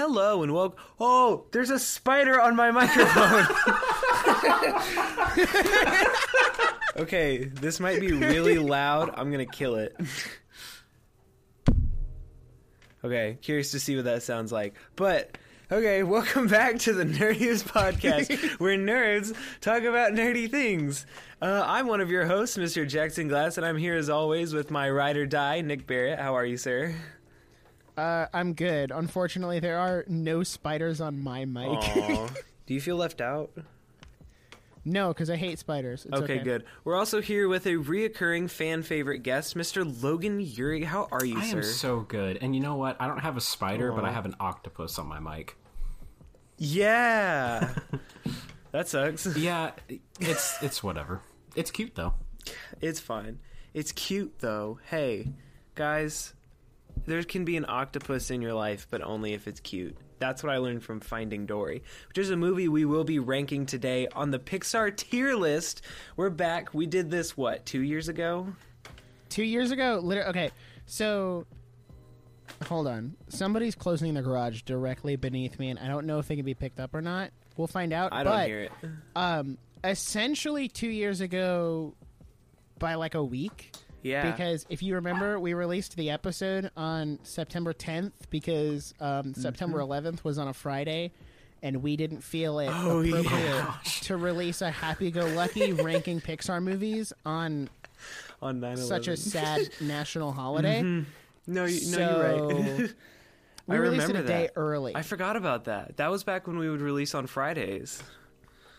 Hello and welcome. Oh, there's a spider on my microphone. okay, this might be really loud. I'm gonna kill it. okay, curious to see what that sounds like. But okay, welcome back to the Nerdiest Podcast, where nerds talk about nerdy things. Uh, I'm one of your hosts, Mr. Jackson Glass, and I'm here as always with my ride or die, Nic Barrett. How are you, sir? Uh, I'm good. Unfortunately, there are no spiders on my mic. Do you feel left out? no, because I hate spiders. It's Okay, okay, good. We're also here with a reoccurring fan favorite guest, Mr. Logan Yuri. How are you, I sir? am so good. And you know what? I don't have a spider, but I have an octopus on my mic. yeah. that sucks. Yeah, it's it's whatever. It's cute though. It's fine. It's cute though. Hey, guys, there can be an octopus in your life, but only if it's cute. That's what I learned from Finding Dory, which is a movie we will be ranking today on the Pixar tier list. We're back. We did this what two years ago? Two years ago, literally. Okay, so hold on. Somebody's closing the garage directly beneath me, and I don't know if they can be picked up or not. We'll find out. I don't but, hear it. Um, essentially, two years ago, by like a week. Yeah. Because if you remember, we released the episode on September 10th because um, September 11th was on a Friday, and we didn't feel it Oh, yeah. appropriate to release a happy-go-lucky ranking Pixar movies on on 9 such a sad national holiday. No, you, so no, you're right. we I released it remember a day early. I forgot about that. That was back when we would release on Fridays.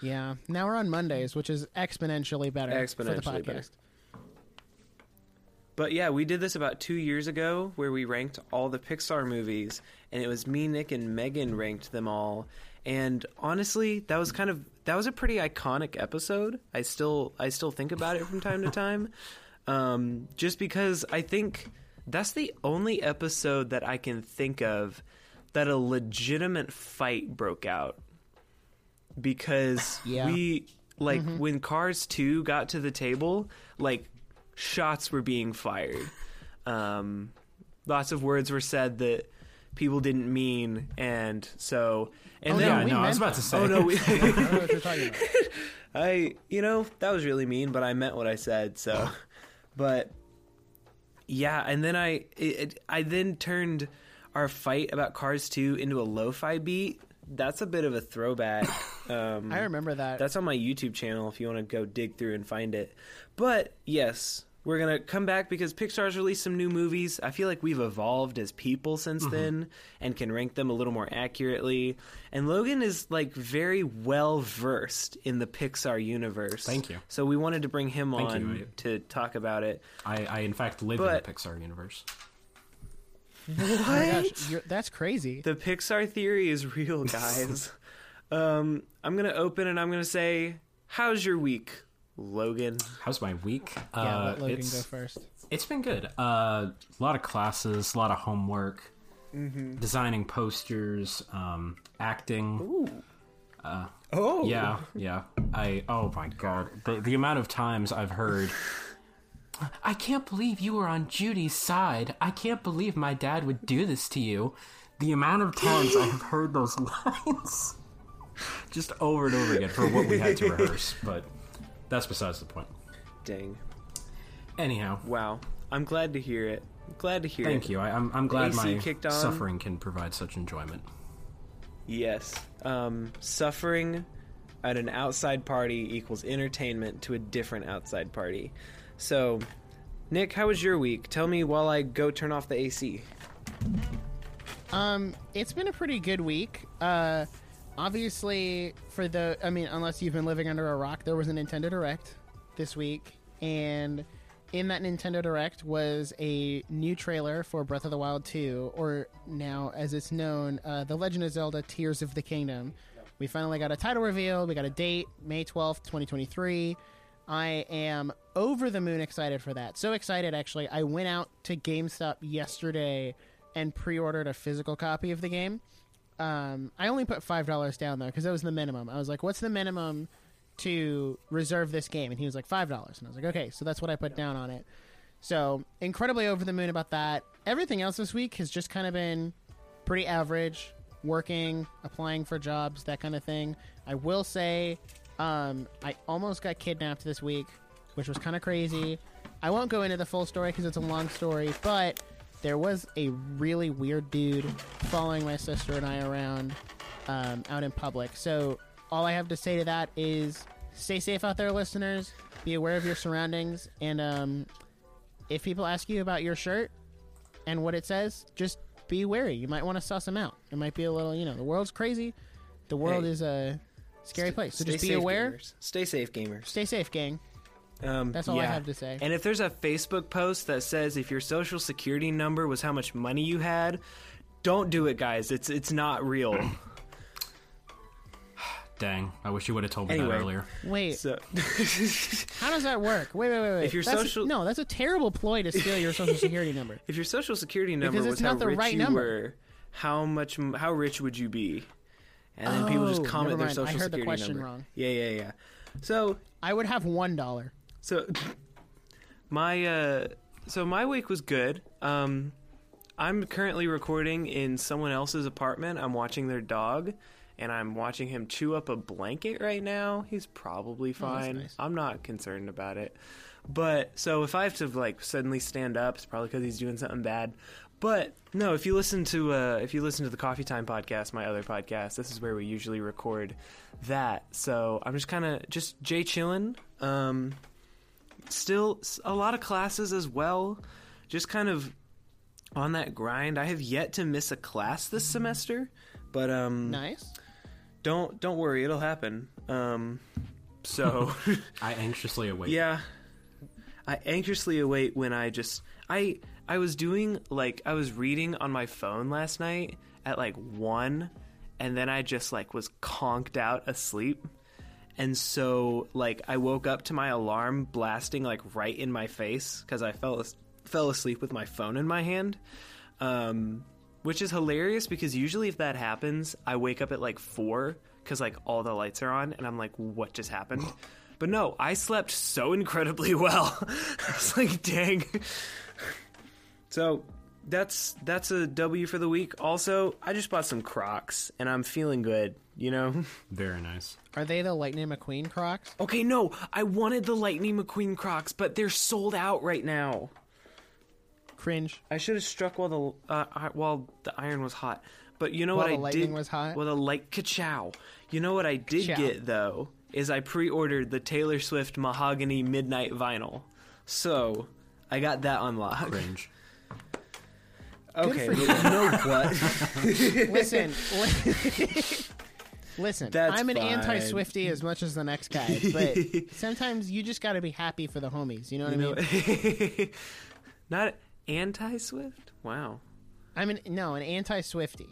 yeah, now we're on Mondays, which is exponentially better for the Exponentially podcast. better. But yeah, we did this about two years ago where we ranked all the Pixar movies, and it was me, Nic, and Megan ranked them all. And honestly, that was kind of that was a pretty iconic episode. I still I still think about it from time to time, um, just because I think that's the only episode that I can think of that a legitimate fight broke out because Yeah. we like when Cars 2 got to the table, like shots were being fired. Um, lots of words were said that people didn't mean, and so and Oh, then no, we no, I was about that. to say. oh no, we, I don't know what you're talking about. I you know that was really mean, but I meant what I said. So, but yeah, and then I it, it, I then turned our fight about Cars 2 into a lo-fi beat. That's a bit of a throwback. Um, I remember that. That's on my YouTube channel if you want to go dig through and find it. But yes, we're going to come back because Pixar's released some new movies. I feel like we've evolved as people since Mm-hmm. then and can rank them a little more accurately. And Logan is like very well versed in the Pixar universe. Thank you. So we wanted to bring him Thank on you. to talk about it. I, I in fact live But- in the Pixar universe. oh gosh, that's crazy. The Pixar theory is real, guys. um, I'm going to open and I'm going to say, How's your week, Logan? How's my week? yeah, uh, let Logan it's, go first. It's been good. Uh, a lot of classes, a lot of homework, Mm-hmm. designing posters, um, acting. Oh. Yeah, yeah. I oh my god, the the amount of times I've heard. I can't believe you were on Judy's side. I can't believe my dad would do this to you. The amount of times I have heard those lines, just over and over again for what we had to rehearse. But that's besides the point. Dang. Anyhow, Wow. I'm glad to hear it. Glad to hear it. thank you. I, I'm I'm glad AC my kicked on. suffering can provide such enjoyment. Yes. Um, suffering at an outside party equals entertainment to a different outside party. So, Nic, how was your week? Tell me while I go turn off the AC. Um, it's been a pretty good week. Uh, obviously, for the, I mean, unless you've been living under a rock, there was a Nintendo Direct this week, and in that Nintendo Direct was a new trailer for Breath of the Wild 2, or now as it's known, uh, The Legend of Zelda: Tears of the Kingdom. We finally got a title reveal. We got a date, May twelfth, twenty twenty three. I am over the moon excited for that. So excited, actually. I went out to GameStop yesterday and pre-ordered a physical copy of the game. Um, I only put five dollars down though because that was the minimum. I was like, "What's the minimum to reserve this game?" And he was like, five dollars. And I was like, "Okay." So that's what I put down on it. So incredibly over the moon about that. Everything else this week has just kind of been pretty average. working, applying for jobs, that kind of thing. I will say, um, I almost got kidnapped this week, which was kind of crazy. I won't go into the full story because it's a long story, but there was a really weird dude following my sister and I around um, out in public. So all I have to say to that is stay safe out there, listeners. Be aware of your surroundings, and um, if people ask you about your shirt and what it says, just be wary. You might want to suss them out. It might be a little, you know, the world's crazy. The world Hey. is a scary place. So just be aware. gamers. Stay safe, gamers. Stay safe, gang. Um, That's all I have to say. And if there's a Facebook post that says if your social security number was how much money you had, don't do it, guys. It's it's not real. Dang, I wish you would have told me Anyway. that earlier. Wait, so how does that work? Wait, wait, wait, wait. If your That's a- social- no, that's a terrible ploy to steal your social security number. if your social security number Because was it's how not the rich right you number. were, how much how rich would you be? And then people just Oh, comment their mind. I social heard the security question number. wrong. Yeah, yeah, yeah. So I would have one dollar. So my uh so my week was good. Um I'm currently recording in someone else's apartment. I'm watching their dog and I'm watching him chew up a blanket right now. He's probably Oh, fine. nice. I'm not concerned about it. But so if I have to like suddenly stand up, it's probably cuz he's doing something bad. But no, if you listen to uh if you listen to the Coffee Time podcast, my other podcast, this is where we usually record that. So I'm just kind of just Jay chilling. Um still a lot of classes as well. Just kind of on that grind. I have yet to miss a class this semester, but um Nice. don't don't worry, it'll happen. Um so I anxiously await. yeah. I anxiously await when I just I I was doing like I was reading on my phone last night at like 1 and then I just like was conked out asleep. And so like I woke up to my alarm blasting like right in my face cuz I fell fell asleep with my phone in my hand. Um which is hilarious because usually if that happens, I wake up at like 4 cuz like all the lights are on and I'm like what just happened? But no, I slept so incredibly well. I was like, dang. So that's that's a W for the week. Also, I just bought some Crocs and I'm feeling good, you know? Very nice. Are they the Lightning McQueen Crocs? Okay, no, I wanted the Lightning McQueen Crocs, but they're sold out right now. Cringe. I should have struck while the uh, while the iron was hot. But you know While what the I lightning did was hot? Well, the light ka-chow. You know what I did Ka-chow. get though is I pre-ordered the Taylor Swift Mahogany Midnight vinyl. So, I got that unlocked. Cringe. Okay, for but you know what? Listen, li- listen. That's I'm an fine. anti-Swifty as much as the next guy, but sometimes you just got to be happy for the homies. You know what You I mean? know- Not anti-Swift? Wow. I'm an no, an anti-Swifty.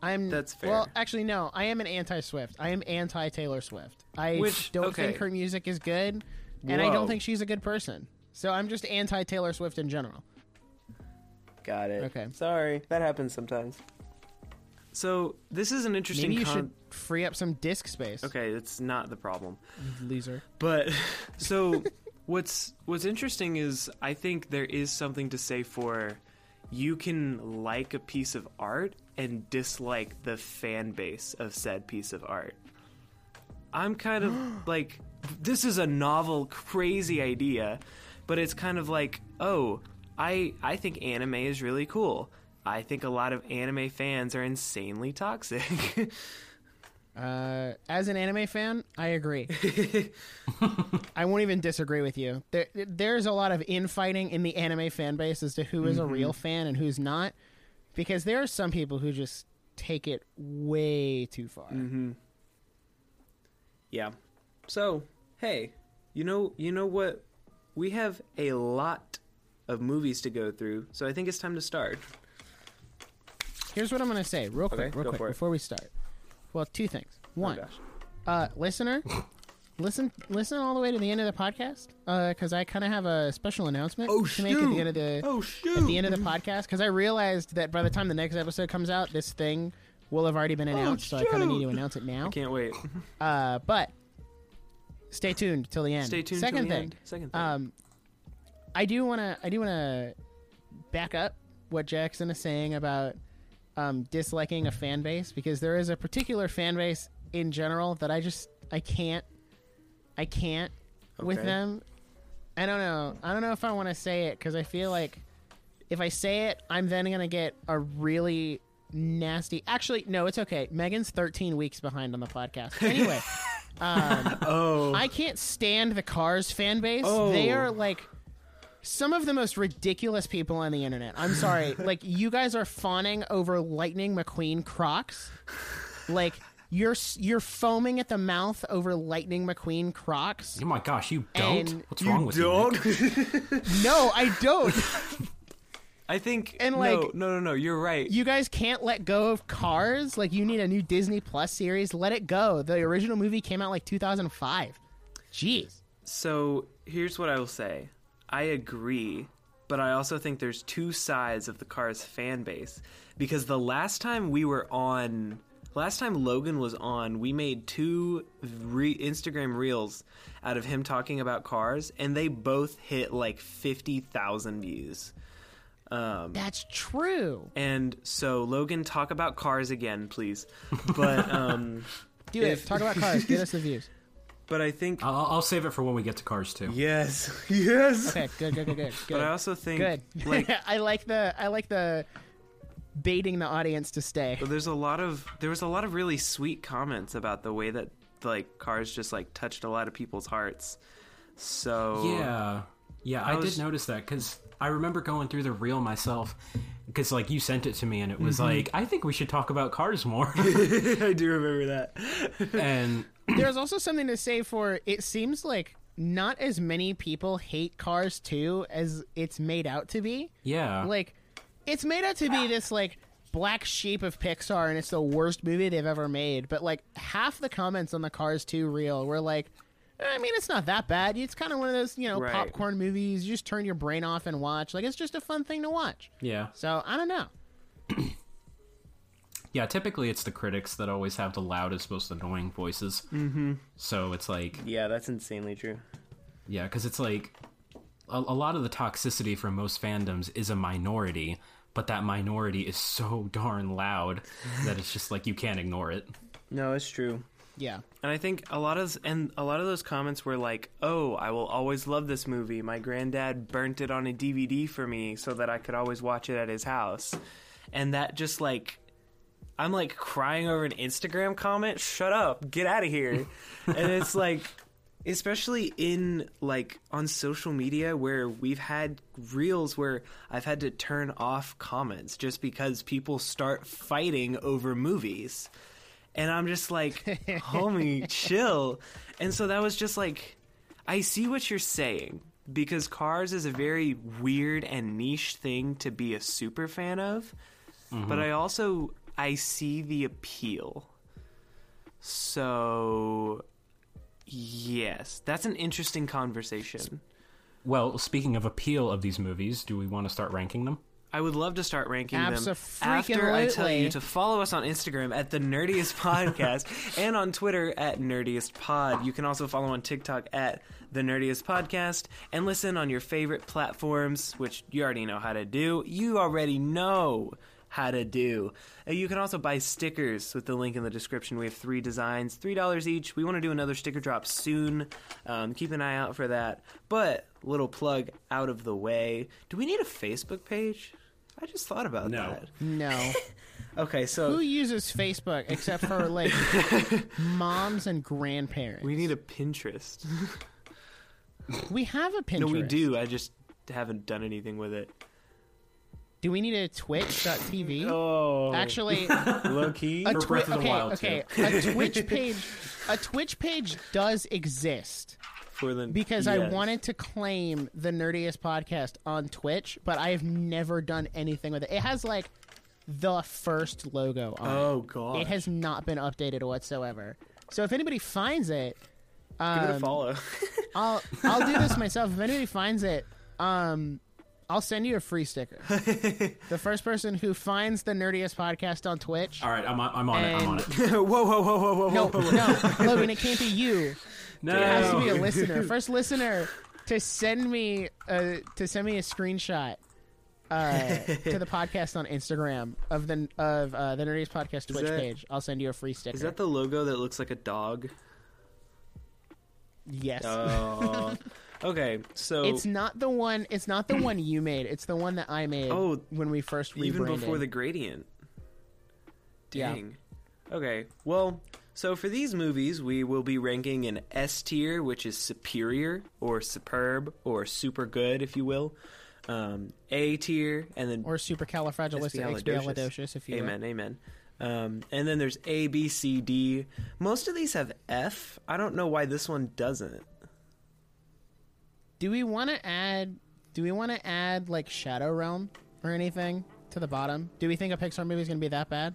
I'm That's fair. Well, actually, no. I am an anti-Swift. I am anti-Taylor Swift. I Which- don't okay. think her music is good, and I don't think she's a good person. So I'm just anti-Taylor Swift in general. Got it. Okay. Sorry, that happens sometimes. So, this is an interesting Maybe you con- should free up some disk space. Okay, it's not the problem. loser. But so what's what's interesting is I think there is something to say for you can like a piece of art and dislike the fan base of said piece of art. I'm kind of like this is a novel crazy idea, but it's kind of like, oh, I I think anime is really cool. I think a lot of anime fans are insanely toxic. Uh, as an anime fan, I agree. I won't even disagree with you. There, there's a lot of infighting in the anime fan base as to who is a real fan and who's not, because there are some people who just take it way too far. Yeah. So, hey, you know, you know what? We have a lot of movies to go through, so I think it's time to start. Here's what I'm going to say, real quick, Okay, real quick, for it. before we start. Well, two things. One, Oh, uh, listener, listen, listen all the way to the end of the podcast, because I kind of have a special announcement Oh, to make at the end of the Oh shoot! at the end of the podcast because I realized that by the time the next episode comes out, this thing will have already been announced. so I kind of need to announce it now. I Can't wait. Uh, but stay tuned till the end. Stay tuned. Second till the thing, end. Second thing. um, I do want to I do want to back up what Jackson is saying about um, disliking a fan base because there is a particular fan base in general that I just I can't I can't with them. I don't know. I don't know if I want to say it because I feel like if I say it, I'm then gonna get a really nasty. Actually, no, it's okay. Megan's 13 weeks behind on the podcast. Anyway, um, Oh, I can't stand the Cars fan base. Oh. They are like some of the most ridiculous people on the internet. I'm sorry. like you guys are fawning over Lightning McQueen Crocs. Like you're you're foaming at the mouth over Lightning McQueen Crocs. Oh my gosh, you don't? And What's wrong with don't. you? Nic? No, I don't. I think And, no, like- no, no, no. You're right. you guys can't let go of Cars. Like you need a new Disney Plus series. Let it go. The original movie came out like 2005. Jeez. So here's what I will say. I agree, but I also think there's two sides of the Cars fan base because the last time we were on, last time Logan was on, we made two re- Instagram reels out of him talking about cars, and they both hit like fifty thousand views. Um, That's true. and so Logan, talk about cars again, please. But um, Do If- it. Talk about Cars. Get us the views. but I think I'll, I'll save it for when we get to Cars too. yes, yes. Okay. Good. Good. Good. Good. Good. But I also think Good. like I like the I like the baiting the audience to stay. But there's a lot of there was a lot of really sweet comments about the way that like cars just like touched a lot of people's hearts. So Yeah, yeah, I, was- did notice that because I remember going through the reel myself because like you sent it to me and it was Mm-hmm. like I think we should talk about cars more I do remember that. and There's also something to say for it seems like not as many people hate Cars 2 as it's made out to be. yeah, Like it's made out to be this like black sheep of Pixar and it's the worst movie they've ever made. But like half the comments on the Cars 2 reel were like I mean, it's not that bad. It's kind of one of those, you know, Right. popcorn movies. You just turn your brain off and watch. Like, it's just a fun thing to watch. yeah, So, I don't know. Yeah. Typically, it's the critics that always have the loudest, most annoying voices. Mm-hmm. So it's like Yeah, that's insanely true. Yeah, because it's like a, a lot of the toxicity from most fandoms is a minority, but that minority is so darn loud that it's just like you can't ignore it. No, it's true. Yeah. And I think a lot of and a lot of those comments were like, "Oh, I will always love this movie. My granddad burnt it on a DVD for me so that I could always watch it at his house." And that just like I'm like crying over an Instagram comment. Shut up. Get out of here. and it's like especially in like on social media where we've had reels where I've had to turn off comments just because people start fighting over movies. And I'm just like, homie, chill. And so that was just like, I see what you're saying because Cars is a very weird and niche thing to be a super fan of. But mm-hmm. I also I see the appeal. So yes, that's an interesting conversation. Well, speaking of appeal of these movies, do we want to start ranking them? I would love to start ranking them Abso-freaking-lutely. after I tell you to follow us on Instagram at the Nerdiest Podcast and on Twitter at Nerdiest Pod. You can also follow on TikTok at the Nerdiest Podcast and listen on your favorite platforms, which you already know how to do. You already know how to do. Uh, You can also buy stickers with the link in the description. We have three designs, three dollars each. We want to do another sticker drop soon. Um, keep an eye out for that. But little plug out of the way. Do we need a Facebook page? I just thought about No. that. No. Okay, so Who uses Facebook except for like moms and grandparents? we need a Pinterest. We have a Pinterest. No, we do. I just haven't done anything with it. Do we need a Twitch.tv? Oh, Actually, low key. a Twi- Breath of the okay, Wild, okay, a Twitch page, a Twitch page does exist for the because I wanted to claim the nerdiest podcast on Twitch, but I have never done anything with it. It has like the first logo on Oh it. god, It has not been updated whatsoever. So if anybody finds it, Give it a um, follow. I'll I'll do this myself. If anybody finds it, um, I'll send you a free sticker. the first person who finds the nerdiest podcast on Twitch. All right, I'm on, I'm on it. I'm on it. whoa, whoa, whoa, whoa, whoa, whoa, No, whoa. no, Logan, it can't be you. No, It has to be a listener. First listener to send me uh to send me a screenshot uh, to the podcast on Instagram of the of uh, the Nerdiest Podcast Twitch that- page, I'll send you a free sticker. Is that the logo that looks like a dog? yes. Oh. Okay, so It's not the one. It's not the one you made. It's the one that I made. Oh, when we first even rebranded. before the gradient. Yeah. Dang. Okay. Well, so for these movies, we will be ranking an S tier, which is superior or superb or super good, if you will. Um, A tier, and then or supercalifragilisticexpialidocious, if you will. amen, amen. Um, and then there's A, B, C, D. Most of these have F. I don't know why this one doesn't. Do we want to add? Do we want to add like Shadow Realm or anything to the bottom? Do we think a Pixar movie is going to be that bad?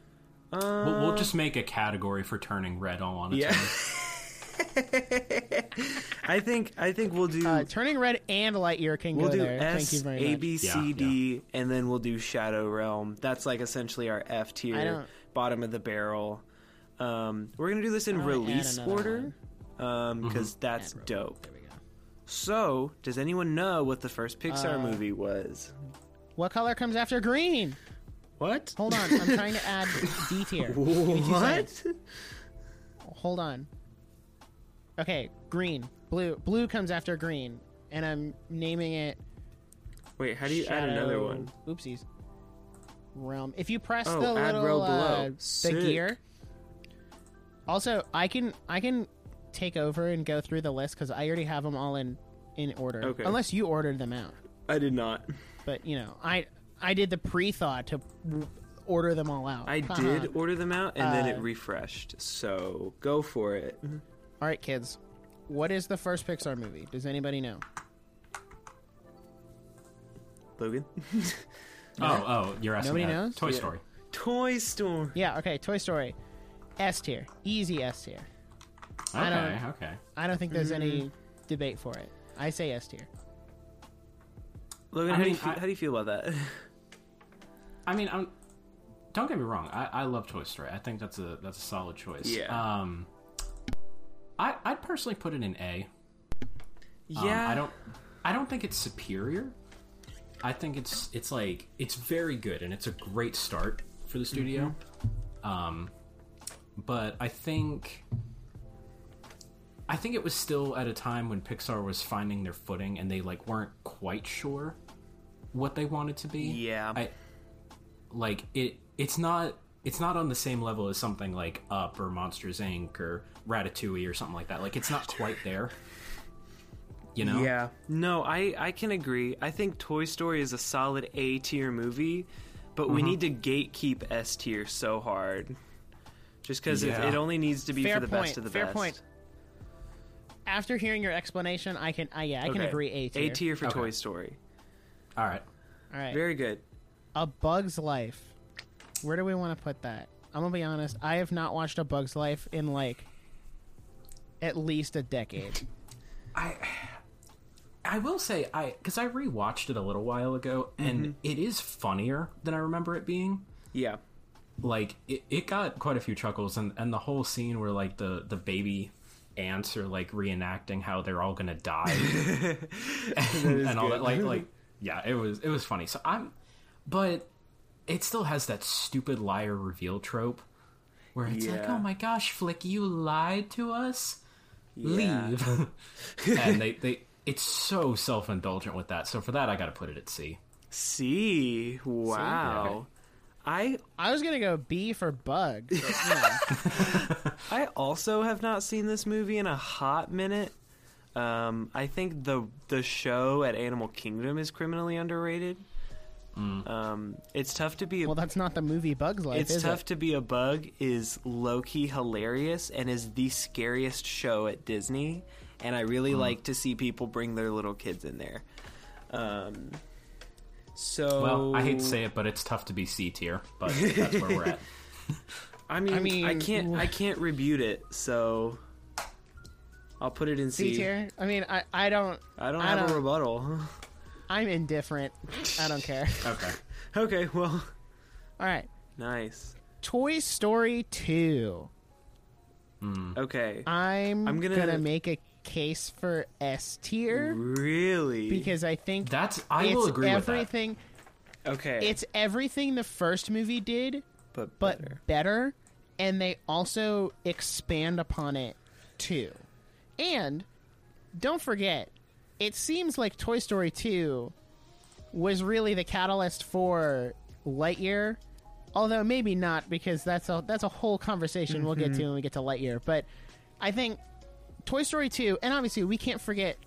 Uh, We'll, we'll just make a category for turning red all on its yeah. own. I think I think we'll do Uh, Turning Red and Lightyear can We'll go do there. Thank you very A, much. B, C, Yeah, D, and then we'll do Shadow Realm. That's like essentially our F tier, bottom of the barrel. Um, we're gonna do this in release order one. because that's Add row. dope. There we go. So, does anyone know what the first Pixar Uh, movie was? What color comes after green? What? Hold on, I'm trying to add D tier. Give me two What? Hold on. Okay, green, blue. Blue comes after green, and I'm naming it. Wait, how do you add another one? Oopsies. Realm. If you press Oh, the little uh, the gear. Also, I can I can take over and go through the list because I already have them all in in order. Okay. Unless you ordered them out, I did not. but you know I I did the pre thought to order them all out. I Haha. did order them out, and then it Uh, refreshed. So go for it, All right, kids. What is the first Pixar movie? Does anybody know? Logan. Oh, oh, you're asking Nobody that. knows? Toy Yeah. Story. Toy Story. Yeah. Okay. Toy Story. S tier. Easy S tier. I don't- okay. I don't think there's Mm-hmm. any debate for it. I say S tier. Logan, I how, do you mean, feel, I- how do you feel about that? I mean, I'm, don't get me wrong. I, I love Toy Story. I think that's a that's a solid choice. Yeah. Um, I I'd personally put it in A. Um, yeah, I don't I don't think it's superior. I think it's it's like it's very good and it's a great start for the studio. Um, but I think I think it was still at a time when Pixar was finding their footing and they like weren't quite sure what they wanted to be. Yeah. I like it it's not it's not on the same level as something like Up or Monsters Inc. or Ratatouille or something like that. Like it's not quite there. You know? Yeah. No, I I can agree. I think Toy Story is a solid A tier movie, but Mm-hmm. we need to gatekeep S tier so hard. Just because Yeah. it, it only needs to be Fair for the point. best of the Fair best. point. After hearing your explanation, I can. I yeah, I can Okay. agree. A tier. A tier for Okay. Toy Story. All right. All right. Very good. A Bug's Life. Where do we want to put that? I'm gonna be honest. I have not watched A Bug's Life in like at least a decade. I I will say I because I rewatched it a little while ago and mm-hmm. it is funnier than I remember it being. Yeah. Like it, it got quite a few chuckles and and the whole scene where like the the baby ants are like reenacting how they're all gonna die. And, and all that like like yeah it was it was funny. So i'm but it still has that stupid liar reveal trope where it's like oh my gosh Flik you lied to us? Yeah. leave. And they they it's so self-indulgent with that. So for that i gotta put it at c. C. Wow. I I was gonna go B for Bug. but, you know. I also have not seen this movie in a hot minute. Um, I think the the show at Animal Kingdom is criminally underrated. Um, it's tough to be. A, well, that's not the movie Bug's Life. it's is tough it? to be a bug. Is low key hilarious and is the scariest show at Disney. And I really like to see people bring their little kids in there. Um, so well i hate to say it but it's tough to be c tier but that's where we're at I mean, I mean, can't. I can't rebut it. So I'll put it in C. C tier. I mean, I I don't. I don't I have a don't- rebuttal. I'm indifferent. I don't care. okay okay, well, All right. nice. Toy Story 2. Hmm. Okay, I'm, I'm gonna- gonna... make a case for S tier really? because I think that's i will it's agree with that everything. Okay, It's everything the first movie did, but but better. better. and they also expand upon it too. And don't forget, it seems like Toy Story 2 was really the catalyst for Lightyear, although maybe not because that's a that's a whole conversation we'll get to mm-hmm. when we get to Lightyear, but I think Toy Story 2 and obviously we can't forget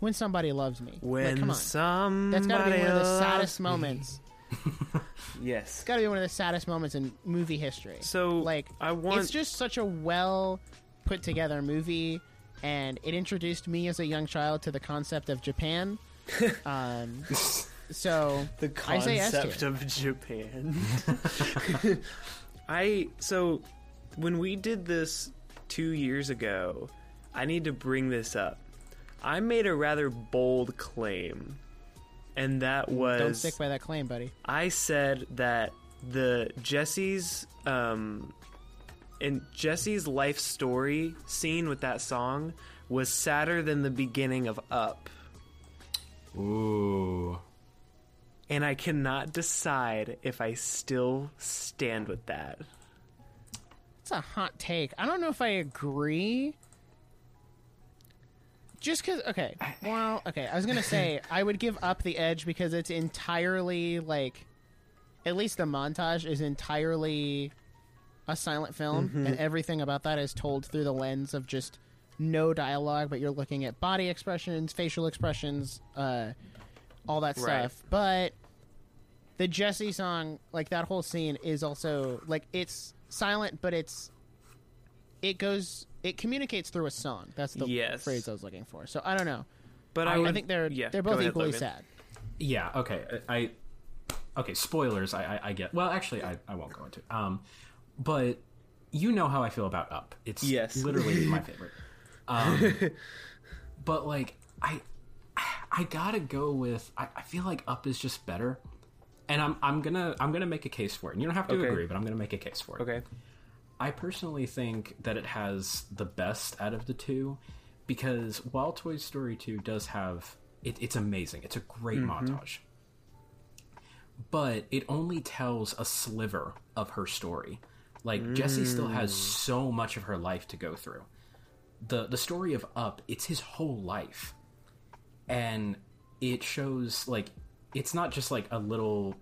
when somebody loves me. When like, come on. somebody That's got to be one of the saddest me. moments. Yes. It's got to be one of the saddest moments in movie history. So like I want it's just such a well put together movie and it introduced me as a young child to the concept of japan um, so the I say S concept of Japan. I so when we did this two years ago, I need to bring this up. I made a rather bold claim, and that was don't stick by that claim buddy I said that the Jesse's um in Jesse's life story scene with that song was sadder than the beginning of Up. Ooh. And I cannot decide if I still stand with that. it's a hot take i don't know if i agree just because okay well okay i was gonna say i would give up the edge because it's entirely like at least the montage is entirely a silent film and everything about that is told through the lens of just no dialogue but you're looking at body expressions facial expressions uh, all that Right. stuff but the jesse song like that whole scene is also like it's silent but it's it goes it communicates through a song that's the Yes. phrase i was looking for so i don't know But I, I, would, think they're yeah, they're both ahead, equally Logan. sad Yeah. Okay. I. I- Okay. Spoilers. I, I. I get. Well, actually, I. I won't go into. Um, but you know how I feel about Up. It's Yes. literally my favorite. Um, but like I, I gotta go with. I, I feel like Up is just better, and I'm I'm gonna I'm gonna make a case for it. And you don't have to Okay. agree, but I'm gonna make a case for it. Okay. I personally think that it has the best out of the two because while Toy Story 2 does have it, it's amazing. It's a great mm-hmm. montage. But it only tells a sliver of her story. Like Jesse still has mm. so much of her life to go through. The the story of Up, it's his whole life. And it shows like it's not just like a little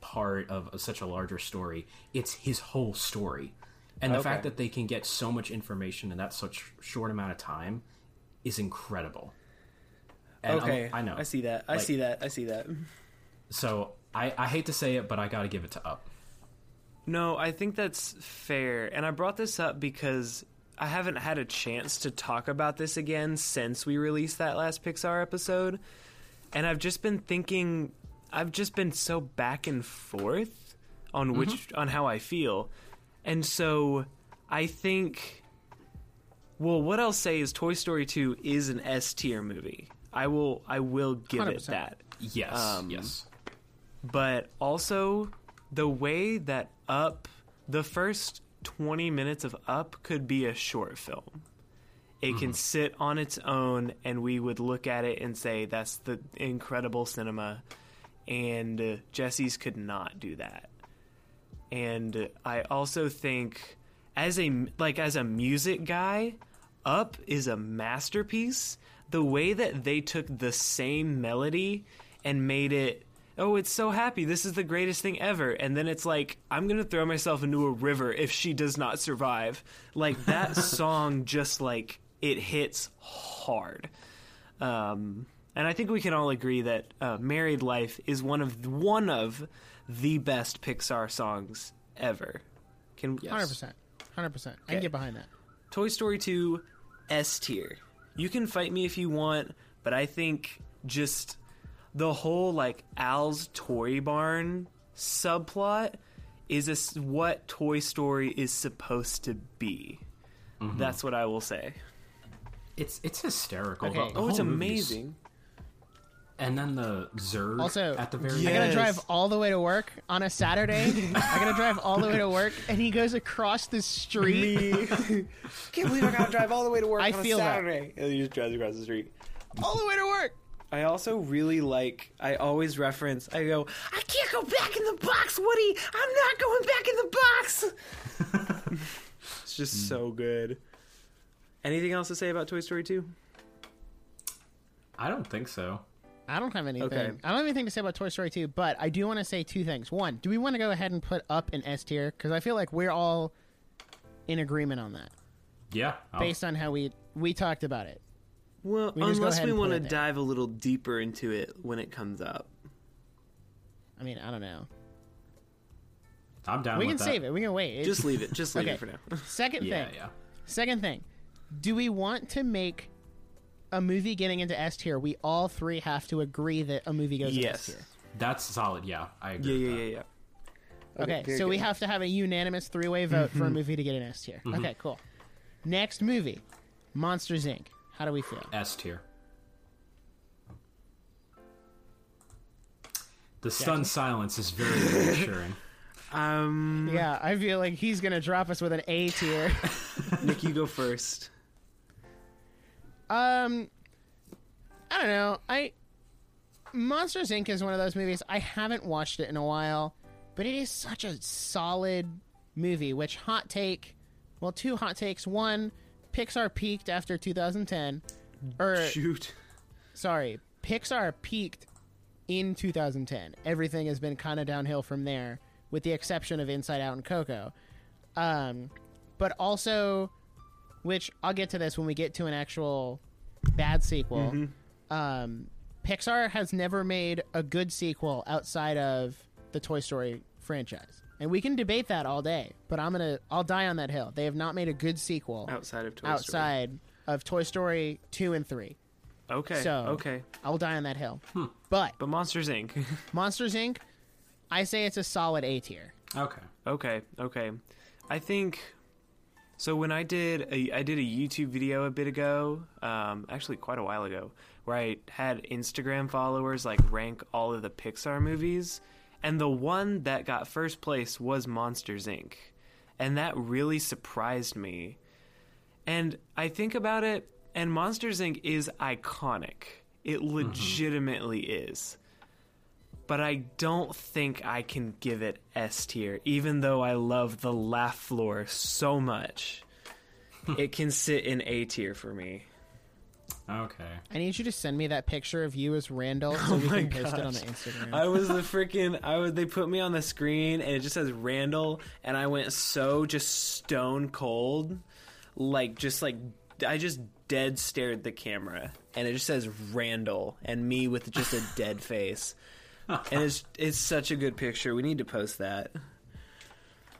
part of such a larger story. It's his whole story. And the Okay. fact that they can get so much information in that such short amount of time is incredible. And I'm- Okay. I know. I see that. I Like- see that. I see that. So I, I hate to say it, but I got to give it to Up. No, I think that's fair. And I brought this up because I haven't had a chance to talk about this again since we released that last Pixar episode. And I've just been thinking I've just been so back and forth on mm-hmm. which on how I feel. And so I think well, what I'll say is Toy Story 2 is an S tier movie. I will I will give it 100%. that Yes. Um, yes. but also the way that up the first 20 minutes of up could be a short film it can sit on its own and we would look at it and say that's the incredible cinema and uh, jesse's could not do that and i also think as a like as a music guy up is a masterpiece. The way that they took the same melody and made it oh it's so happy. This is the greatest thing ever. And then it's like i'm gonna throw myself into a river if she does not survive. Like that song just like it hits hard. Um, and I think we can all agree that uh, "Married Life" is one of one of the best Pixar songs ever. Can Hundred percent, hundred percent. I can get behind that. Toy Story 2 S tier. You can fight me if you want, but I think just the whole like Al's Toy Barn subplot is a s what Toy Story is supposed to be. Mm-hmm. That's what I will say. It's it's hysterical. Okay. The- the Oh, it's whole movie's- amazing. And then the Zurg Also, at the very Yeah. I gotta drive all the way to work on a Saturday. I gotta drive all the way to work, and he goes across the street. Can't believe I gotta drive all the way to work I on feel a that. Saturday. And he just drives across the street. all the way to work. I also really like. I always reference. I go. I can't go back in the box, Woody. I'm not going back in the box. it's just so good. Anything else to say about Toy Story Two? I don't think so. I don't have anything. Okay. I don't have anything to say about Toy Story 2, but I do want to say two things. One, do we want to go ahead and put up an S tier? Because I feel like we're all in agreement on that, Yeah. I'll- based on how we we talked about it. Well, We unless we want to dive a little deeper into it when it comes up. I mean, I don't know. I'm down we with can that. save it. We can wait. It- Just leave it. Just leave Okay. it for now. Second Yeah, thing. yeah. Second thing. Do we want to make a movie getting into S tier? We all three have to agree that a movie goes Yes. into S tier. That's solid. Yeah, I Yeah, agree. yeah, with yeah, that. yeah. Okay, very so we. Mm-hmm. have to have a unanimous three way vote for a movie to get an S tier. Okay, cool. Next movie Monsters Inc. How do we feel? S tier. The stunned silence is very reassuring. Um, Yeah, I feel like he's going to drop us with an A tier. Nic, you go first. Um, I don't know. I Monsters Inc. is one of those movies I haven't watched it in a while, but it is such a solid movie. Which hot take? Well, two hot takes. One, Pixar peaked after 2010, or Shoot. sorry, Pixar peaked in 2010. Everything has been kind of downhill from there, with the exception of Inside Out and Coco. Um, but also, which I'll get to this when we get to an actual bad sequel. Um, Pixar has never made a good sequel outside of the Toy Story franchise. And we can debate that all day, but I'm gonna I'll die on that hill. They have not made a good sequel Outside of Toy outside of Toy Story two and three. Okay. So- okay. I'll die on that hill. But But Monsters Inc. Monsters Inc. I say it's a solid A tier. Okay. okay. Okay. I think. So when I did a I did a YouTube video a bit ago, um, actually quite a while ago, where I had Instagram followers like rank all of the Pixar movies, and the one that got first place was Monsters Inc. And that really surprised me. And I think about it, and Monsters Inc. is iconic. It legitimately is. But I don't think I can give it S tier, even though I love the laugh floor so much. it can sit in A tier for me. Okay. I need you to send me that picture of you as Randall so oh we Oh my can post it on the gosh. Instagram. I was the freaking I was they put me on the screen and it just says Randall and I went so just stone cold like just like I just dead stared the camera and it just says Randall and me with just a dead face. And it's it's such a good picture. We need to post that.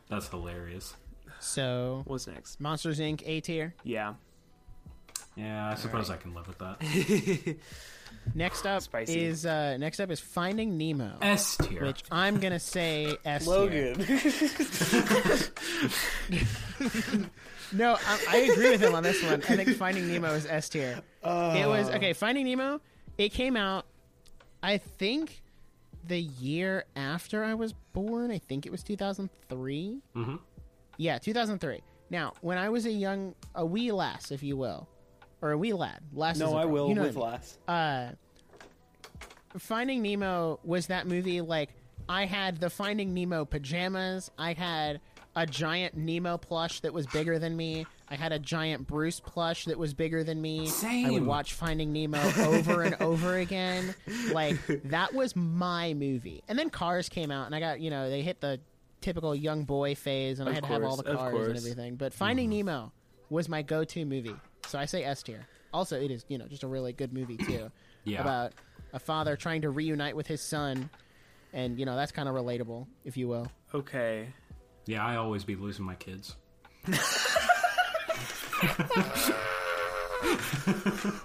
That's hilarious. so What's next? Monsters Inc. A tier. Yeah. Yeah, I suppose I can live with that. Next up Spicy. is uh, next up is Finding Nemo, S tier. which I'm gonna say S tier. Logan. No, I, I agree with him on this one. I think Finding Nemo is S tier. it was Uh. okay. Finding Nemo. It came out, I think, the year after I was born. I think it was 2003. Mhm. Yeah, 2003. Now, when I was a young, a wee lass, if you will, or a wee lad, lass. is no, a I girl. will You know with what I mean. last. uh Finding Nemo was that movie like I had the Finding Nemo pajamas, I had a giant Nemo plush that was bigger than me. I had a giant Bruce plush that was bigger than me. Same. I would watch Finding Nemo over and over again. Like that was my movie. And then Cars came out and I got, you know, they hit the typical young boy phase and I Of had to have all the cars and everything. But Finding Nemo was my go-to movie. So I say S tier. Also, it is, you know, just a really good movie too Yeah. about a father trying to reunite with his son, and you know that's kind of relatable, if you will. Okay. Yeah, I always be losing my kids.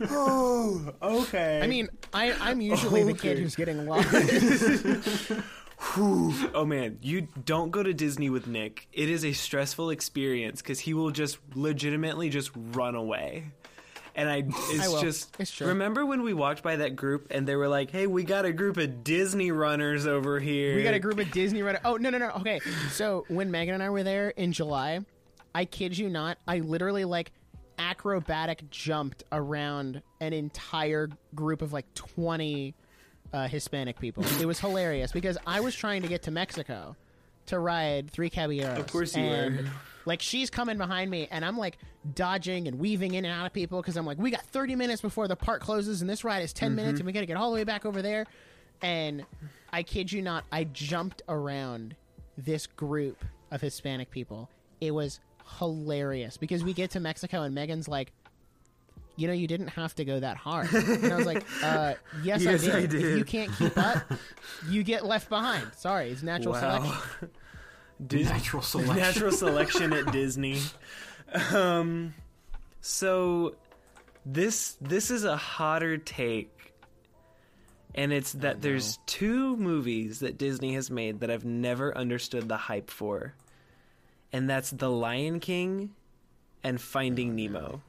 Oh, okay. I mean, I, I'm usually the kid who's getting lost. Oh man, you don't go to Disney with Nic. It is a stressful experience because he will just legitimately just run away. And I, it's I just. It's true. Remember when we walked by that group and they were like, "Hey, we got a group of Disney runners over here." we got a group of Disney runners." Oh no no no. Okay, so when Megan and I were there in July, I kid you not, I literally like acrobatic jumped around an entire group of like 20 uh, Hispanic people. It was hilarious because I was trying to get to Mexico to ride three caballeros. Of course you and, were. Like she's coming behind me, and I'm like dodging and weaving in and out of people because I'm like, we got 30 minutes before the park closes, and this ride is 10 minutes, mm-hmm. and we got to get all the way back over there. And I kid you not, I jumped around this group of Hispanic people. It was hilarious because we get to Mexico, and Megan's like, you know, you didn't have to go that hard. And I was like, uh, yes, Yes, I, did. I If you can't keep up, you get left behind. Sorry, it's natural selection. Wow. Dis- Natural selection. Natural selection at Disney. Um, so this this is a hotter take, and it's that there's two movies that Disney has made that I've never understood the hype for, and that's The Lion King and Finding Nemo.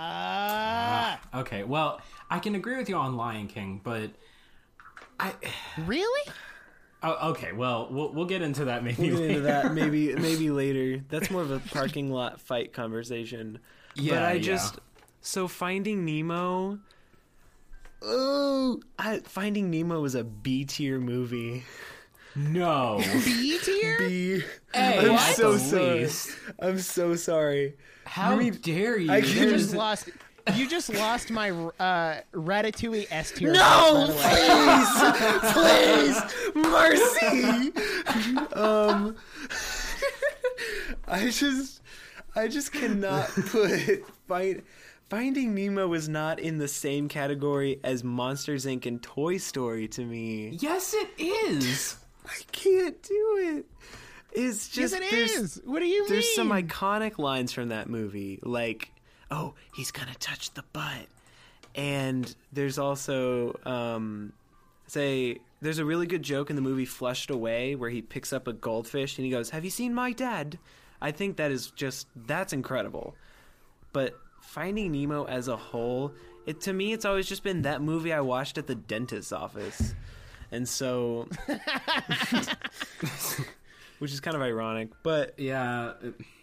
Ah, Okay, well, I can agree with you on Lion King, but I. really? Oh, okay, well, we'll we'll get into that maybe. We'll get into later. that maybe maybe later. That's more of a parking lot fight conversation. but Yeah, I yeah. just so Finding Nemo. Oh, I, Finding Nemo was a B tier movie. No. B tier? B. Hey, I'm at so sorry. I'm so sorry. How mean, dare you? I You just lost. You just lost my uh, Ratatouille S tier. No, by the way. please, please, mercy. um, I just, I just cannot put find. Finding Nemo was not in the same category as Monsters Inc. and Toy Story to me. Yes, it is. I can't do it. It's Yes, just it there's, is. What do you mean? there's some iconic lines from that movie, like, "Oh, he's gonna touch the butt," and there's also, um, say, there's a really good joke in the movie Flushed Away where he picks up a goldfish and he goes, "Have you seen my dad?" I think that is just that's incredible. But Finding Nemo as a whole, it to me, it's always just been that movie I watched at the dentist's office, and so, which is kind of ironic. But Yeah.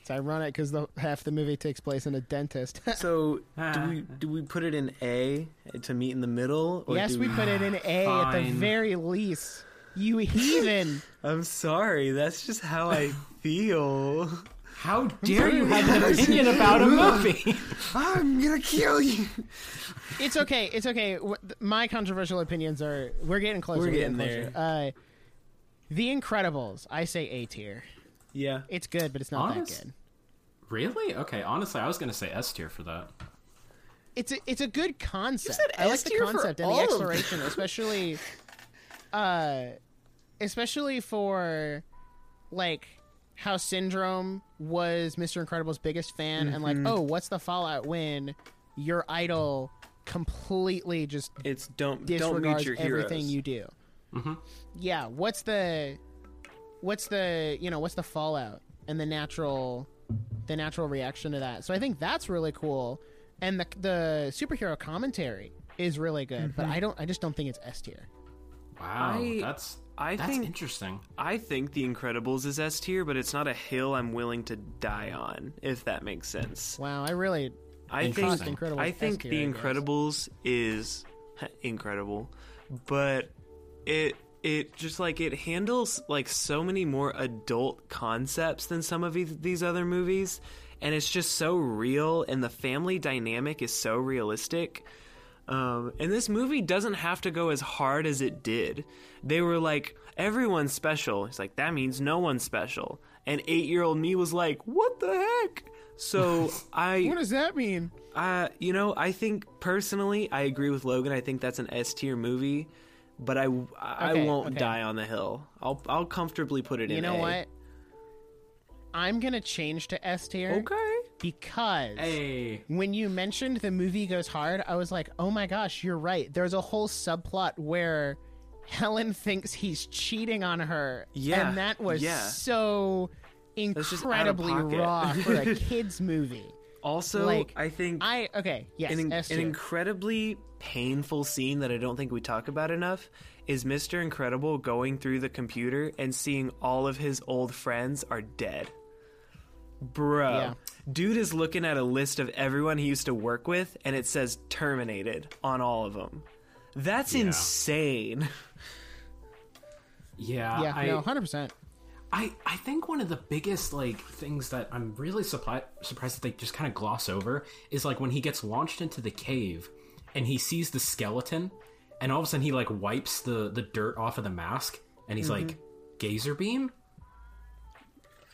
It's ironic because the half the movie takes place in a dentist. so, do we do we put it in A to meet in the middle? Or yes, do we put it in A at the very least. You heathen! I'm sorry. That's just how I feel. How dare you have an opinion about a movie? I'm gonna kill you. it's okay. It's okay. My controversial opinions are. We're getting closer. We're We're getting closer. Uh, the Incredibles. I say A tier. Yeah. It's good, but it's not Honest- that good. really? Okay. Honestly, I was gonna say S tier for that. It's a, it's a good concept. said I like the concept and the exploration, especially, uh, especially for like how Syndrome was Mr. Incredible's biggest fan, and Mm-hmm. like, oh, what's the fallout when your idol completely just It's don't don't meet disregards your heroes. everything you do? Mhm. Yeah, what's the what's the you know what's the fallout and the natural the natural reaction to that? So I think that's really cool, and the the superhero commentary is really good. Mm-hmm. But I don't I just don't think it's S tier. Wow, I- that's I that's think- interesting. I think The Incredibles is S tier, but it's not a hill I'm willing to die on, if that makes sense. Wow, I really I think Interesting. Incredibles I S think tier, The Incredibles is incredible, but it it just like it handles like so many more adult concepts than some of these, these other movies, and it's just so real, and the family dynamic is so realistic. Um, and this movie doesn't have to go as hard as it did. They were like, everyone's special. It's like, that means no one's special. And eight year old me was like, what the heck? So I. what does that mean? Uh, you know, I think personally, I agree with Logan. I think that's an S tier movie, but I I Okay, won't okay. die on the hill. I'll I'll comfortably put it in. You know A. what? I'm gonna change to S tier Okay. Because Hey, when you mentioned the movie goes hard, I was like, oh my gosh, you're right. There's a whole subplot where Helen thinks he's cheating on her. Yeah, And that was yeah. so That's just out of incredibly raw for a kid's movie. Also, Like, I think I, okay, yes, an, an incredibly painful scene that I don't think we talk about enough is Mr. Incredible going through the computer and seeing all of his old friends are dead. Bro. Yeah. Dude is looking at a list of everyone he used to work with, and it says terminated on all of them. That's Yeah. insane. Yeah, yeah, I, no, hundred percent. I, I think one of the biggest like things that I'm really surpri- surprised that they just kind of gloss over is like when he gets launched into the cave and he sees the skeleton and all of a sudden he like wipes the the dirt off of the mask and he's mm-hmm. like Gazerbeam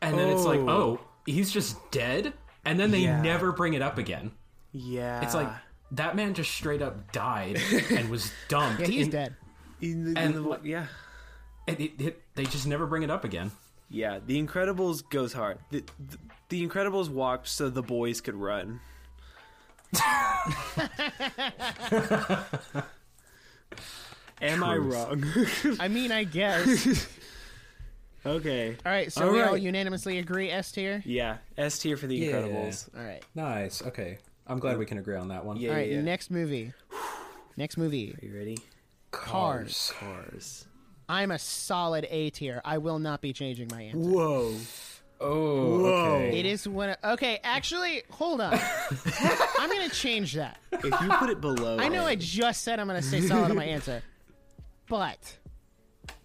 and then it's like Oh. oh he's just dead and then they Yeah. never bring it up again Yeah. it's like that man just straight up died and was dumped Yeah, he's in- dead. In the- in and the- yeah. and it, it, they just never bring it up again Yeah, The Incredibles goes hard. The, the, the Incredibles walked so the boys could run. Am I wrong? I mean, I guess. Okay. All right, so All we all unanimously agree S tier. Yeah, S tier for The Yeah. Incredibles. All right. nice okay i'm glad we can agree on that one Yeah, All right, yeah, yeah. next movie. Next movie. Are you ready? Cars. Cars. I'm a solid A tier. I will not be changing my answer. Whoa. Oh, Whoa. okay. It is when. Okay, actually, hold on. I'm gonna change that. If you put it below, I know I just said I'm gonna stay solid on my answer, but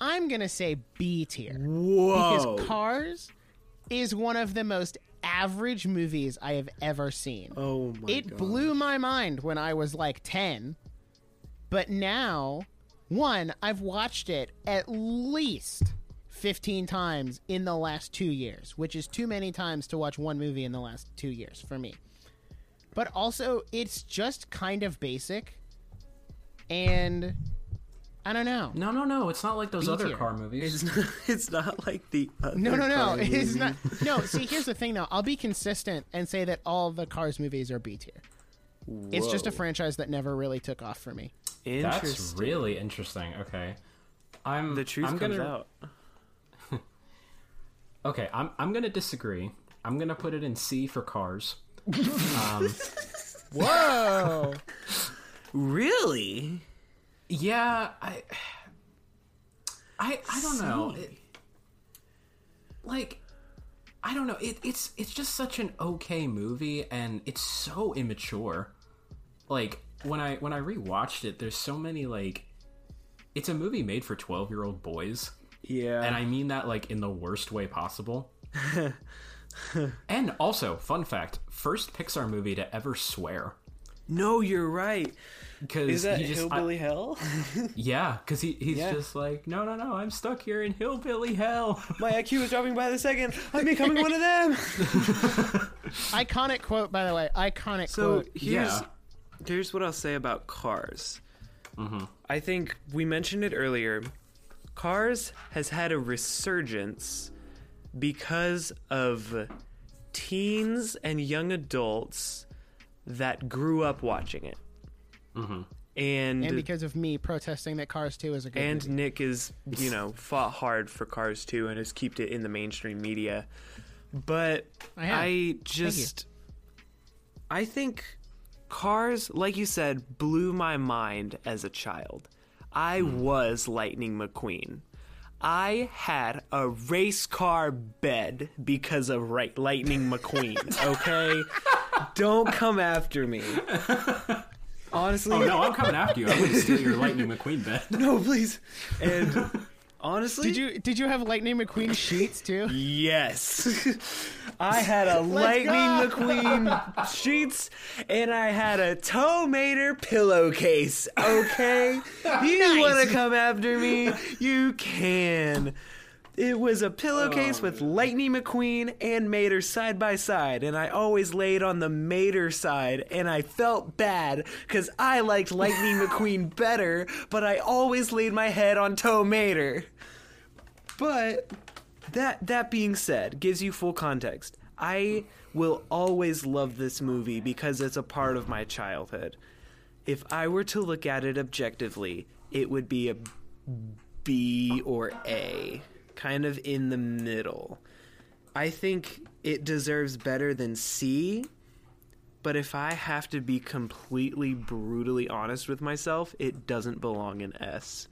I'm gonna say B tier Whoa. because Cars is one of the most average movies I have ever seen. oh my god. it god. blew my mind when I was like 10. But now, one, I've watched it at least 15 times in the last two years, which is too many times to watch one movie in the last two years for me. But also, it's just kind of basic. And I don't know. No, no, no. It's not like those B other tier. car movies. It's not, it's not like the other No, no, no. It's movie. not. No, see, here's the thing, though. I'll be consistent and say that all the Cars movies are B tier. It's just a franchise that never really took off for me. That's really interesting. Okay, I'm the truth I'm comes gonna, out. Okay, I'm I'm gonna disagree. I'm gonna put it in C for cars. um, Whoa! Really? Yeah, I, I I don't know. It, like, I don't know. It, it's it's just such an okay movie, and it's so immature. Like when I when I rewatched it, there's so many like. It's a movie made for twelve year old boys. Yeah. and I mean that like in the worst way possible. and also, fun fact: first Pixar movie to ever swear. no, you're right. Because Is that he just, I- Hillbilly Hell? yeah, because he, he's Yeah. just like, no, no, no, I'm stuck here in hillbilly hell. My IQ is dropping by the second. I'm becoming one of them. Iconic quote, by the way. Iconic So quote. here's Yeah. here's what I'll say about Cars. Mm-hmm. I think we mentioned it earlier. Cars has had a resurgence because of teens and young adults that grew up watching it. Mm-hmm. And And because of me protesting that Cars 2 is a good and movie. Nic is, you know, fought hard for Cars 2 and has kept it in the mainstream media. But I. I just I think Cars, like you said, blew my mind as a child. I was Lightning McQueen. I had a race car bed because of right Lightning McQueen, okay? Don't come after me. Honestly, Oh no, I'm coming after you. I'm gonna steal your Lightning McQueen bed. no, please. And honestly, Did you did you have Lightning McQueen sheets too? Yes. I had a Lightning go. McQueen sheets and I had a Tow Mater pillowcase. Okay? You Nice. want to come after me? You can. It was a pillowcase oh, with Lightning McQueen and Mater side by side, and I always laid on the Mater side, and I felt bad because I liked Lightning McQueen better, but I always laid my head on Tow Mater. But that that being said, gives you full context. I will always love this movie because it's a part of my childhood. If I were to look at it objectively, it would be a B or A, kind of in the middle. I think it deserves better than C, but if I have to be completely brutally honest with myself, it doesn't belong in S.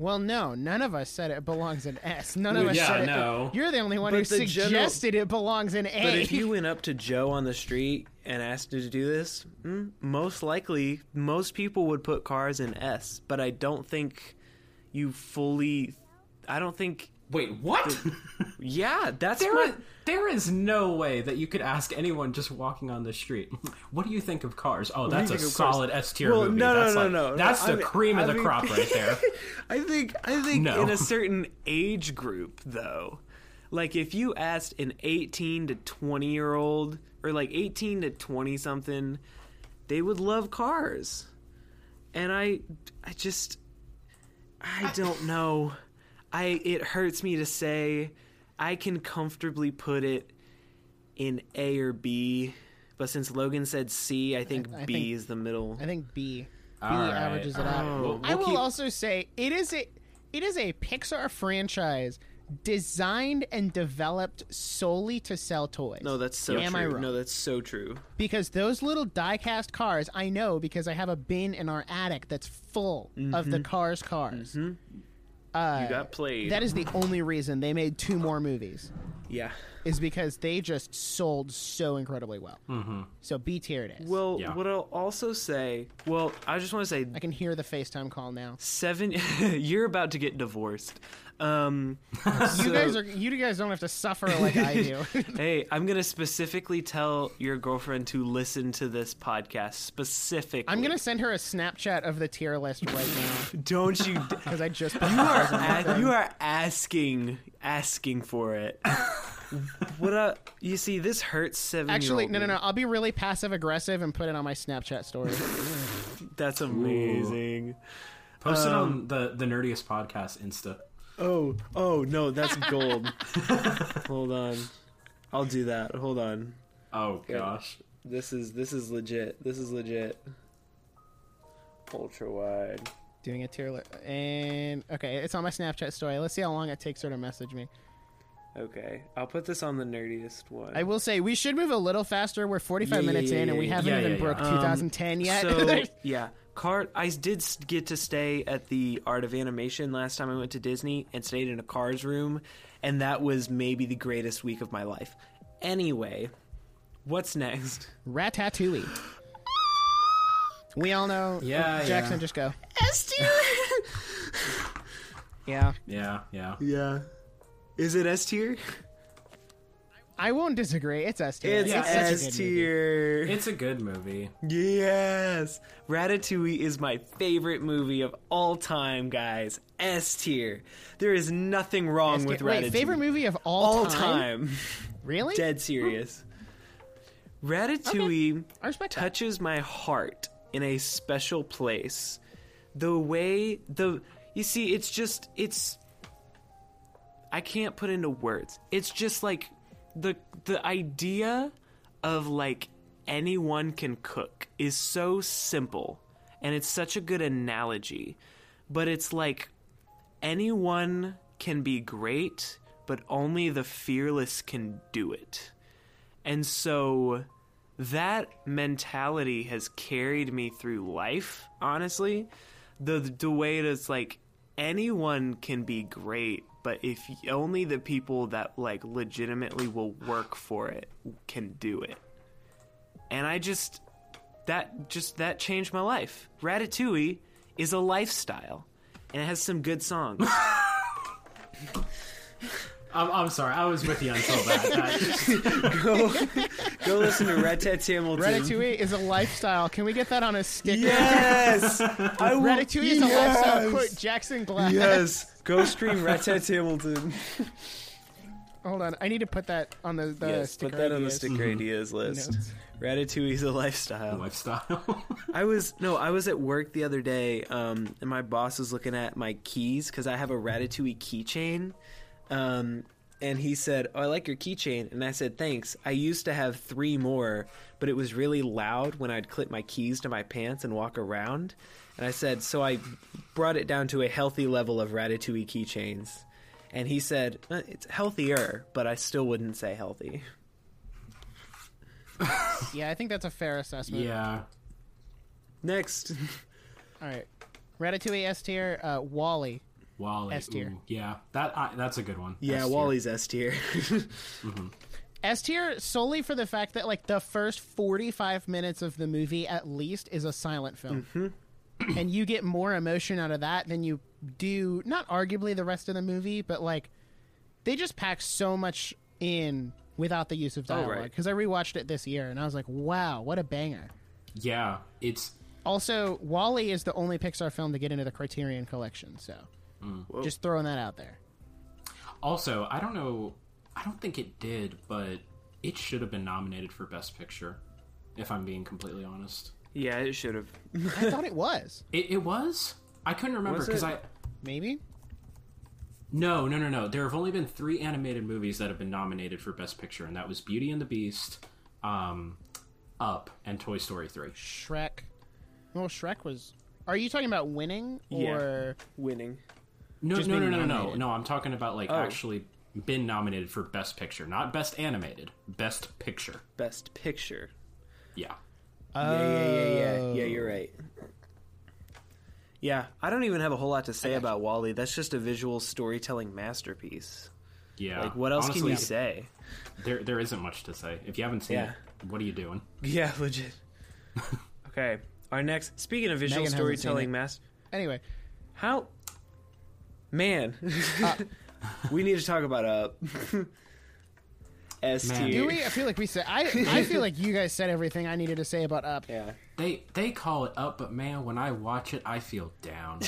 Well, no, none of us said it belongs in S. None of Well, us yeah, said it. no. You're the only one But who the general- suggested it belongs in A. But if you went up to Joe on the street and asked him to do this, mm, most likely most people would put cars in S. But I don't think you fully. I don't think. Wait, what? Yeah, that's There, what. is, there is no way that you could ask anyone just walking on the street, "What do you think of cars?" Oh, that's a think of cars? solid S tier Well, movie. no, no, that's no, like- no, no. That's I the mean- cream of I the crop right there. I think I think No. in a certain age group though. Like if you asked an 18 to 20 year old or like 18 to 20 something, they would love cars. And I I just I don't know. I it hurts me to say I can comfortably put it in A or B, but since Logan said C, I think I B think- is the middle. I think B. B All right, averages it oh. out. right. We'll- I we'll will keep- also say it is a it is a Pixar franchise designed and developed solely to sell toys. No, that's so Am true. I wrong? No, that's so true. because those little die-cast cars, I know because I have a bin in our attic that's full of the mm-hmm. Cars cars. Mm-hmm. Uh, you got played. That is the only reason they made two more movies. yeah. Is because they just sold so incredibly well. Mm-hmm. So B tier it is. Well, Yeah. what I'll also say, well, I just want to say, I can hear the FaceTime call now. seven. you're about to get divorced. Um, You guys are you guys don't have to suffer like I do. hey, I'm gonna specifically tell your girlfriend to listen to this podcast specifically. I'm gonna send her a Snapchat of the tier list right now Don't you? because I just You are, cars on my a- you are asking asking for it. What a you see this hurts seven. Actually, no, no, no. I'll be really passive aggressive and put it on my Snapchat story. That's amazing. Post it Um, on the the nerdiest podcast Insta. Oh, oh no, that's gold. Hold on, I'll do that. Hold on. Oh gosh. This is this is legit. This is legit. Ultra wide. Doing a tier list, and okay, it's on my Snapchat story. Let's see how long it takes her to message me. Okay, I'll put this on the nerdiest one. I will say we should move a little faster. We're 45 Yeah, minutes yeah, in, and we haven't Yeah, even yeah, broke yeah. Um, 2010 yet. So yeah, cart. I did get to stay at the Art of Animation last time I went to Disney and stayed in a Cars room, and that was maybe the greatest week of my life. Anyway, what's next? Ratatouille. We all know. Yeah, Jackson, yeah. just go. S tier. Yeah, Yeah, yeah. yeah. Is it S tier? I won't disagree. It's S tier. It's such a S tier. It's a good movie. Yes. Ratatouille is my favorite movie of all time, guys. S tier. There is nothing wrong with Wait, Ratatouille. favorite movie of all, all time? time. Really? Dead serious. Ratatouille I respect that. touches my heart in a special place. The way the you see it's just it's I can't put into words. It's just like the the idea of like anyone can cook is so simple and it's such a good analogy. But it's like anyone can be great, but only the fearless can do it. And so that mentality has carried me through life, honestly. The the way it's like anyone can be great, but if only the people that like legitimately will work for it can do it. And I just that just that changed my life. Ratatouille is a lifestyle and it has some good songs. I'm, I'm sorry, I was with you until that. that go, go listen to Red Tat Hamilton. Ratatouille is a lifestyle. Can we get that on a sticker? Yes, I will, Ratatouille is a yes! lifestyle. Quote Jackson Glass. Yes, go stream Red Tat Hamilton. Hold on, I need to put that on the, the yes, sticker put that on the ideas. sticker ideas list. Notes. Ratatouille is a lifestyle. lifestyle. I was no, I was at work the other day, um, and my boss was looking at my keys because I have a Ratatouille keychain, um, and he said, "Oh, I like your keychain," and I said, "Thanks." I used to have three more, but it was really loud when I'd clip my keys to my pants and walk around, and I said, so I brought it down to a healthy level of Ratatouille keychains, and he said, "Uh, "It's healthier, but I still wouldn't say healthy." Yeah, I think that's a fair assessment. yeah. Next, All right. Ratatouille S tier. Uh, WALL-E. WALL-E. S tier. Yeah, that I, that's a good one. Yeah, S tier. WALL-E's S tier. S tier solely for the fact that like the first 45 minutes of the movie at least is a silent film. Mm-hmm. and you get more emotion out of that than you do not arguably the rest of the movie, but like they just pack so much in without the use of dialogue right. because I rewatched it this year and I was like, "Wow, what a banger." Yeah, it's Also, WALL-E is the only Pixar film to get into the Criterion collection, so Whoa. just throwing that out there. also I don't know. I don't think it did, but it should have been nominated for Best Picture. If I'm being completely honest, yeah, it should have. I thought it was. it, it was. I couldn't remember because? I Maybe. No, no, no, no. There have only been three animated movies that have been nominated for Best Picture, and that was Beauty and the Beast, um, Up, and Toy Story 3. Shrek. Well, Shrek was. Are you talking about winning Yeah. or Winning. No, Just no, no, no, no, no. No, I'm talking about like Oh. actually been nominated for Best Picture, not Best Animated, Best Picture. Best picture. Yeah. Yeah, yeah, yeah, yeah. Oh. Yeah, you're right. Yeah, I don't even have a whole lot to say about WALL-E. That's just a visual storytelling masterpiece. Yeah. Like, what else Honestly, can you say? There, there isn't much to say. If you haven't seen Yeah. it, what are you doing? Yeah, legit. okay, our next. Speaking of visual Megan storytelling, it. master. anyway? How? Man, uh. we need to talk about Up. S Man. tier. Do we? I feel like we said. I I feel like you guys said everything I needed to say about Up. Yeah. They, they call it Up, but man, when I watch it, I feel down.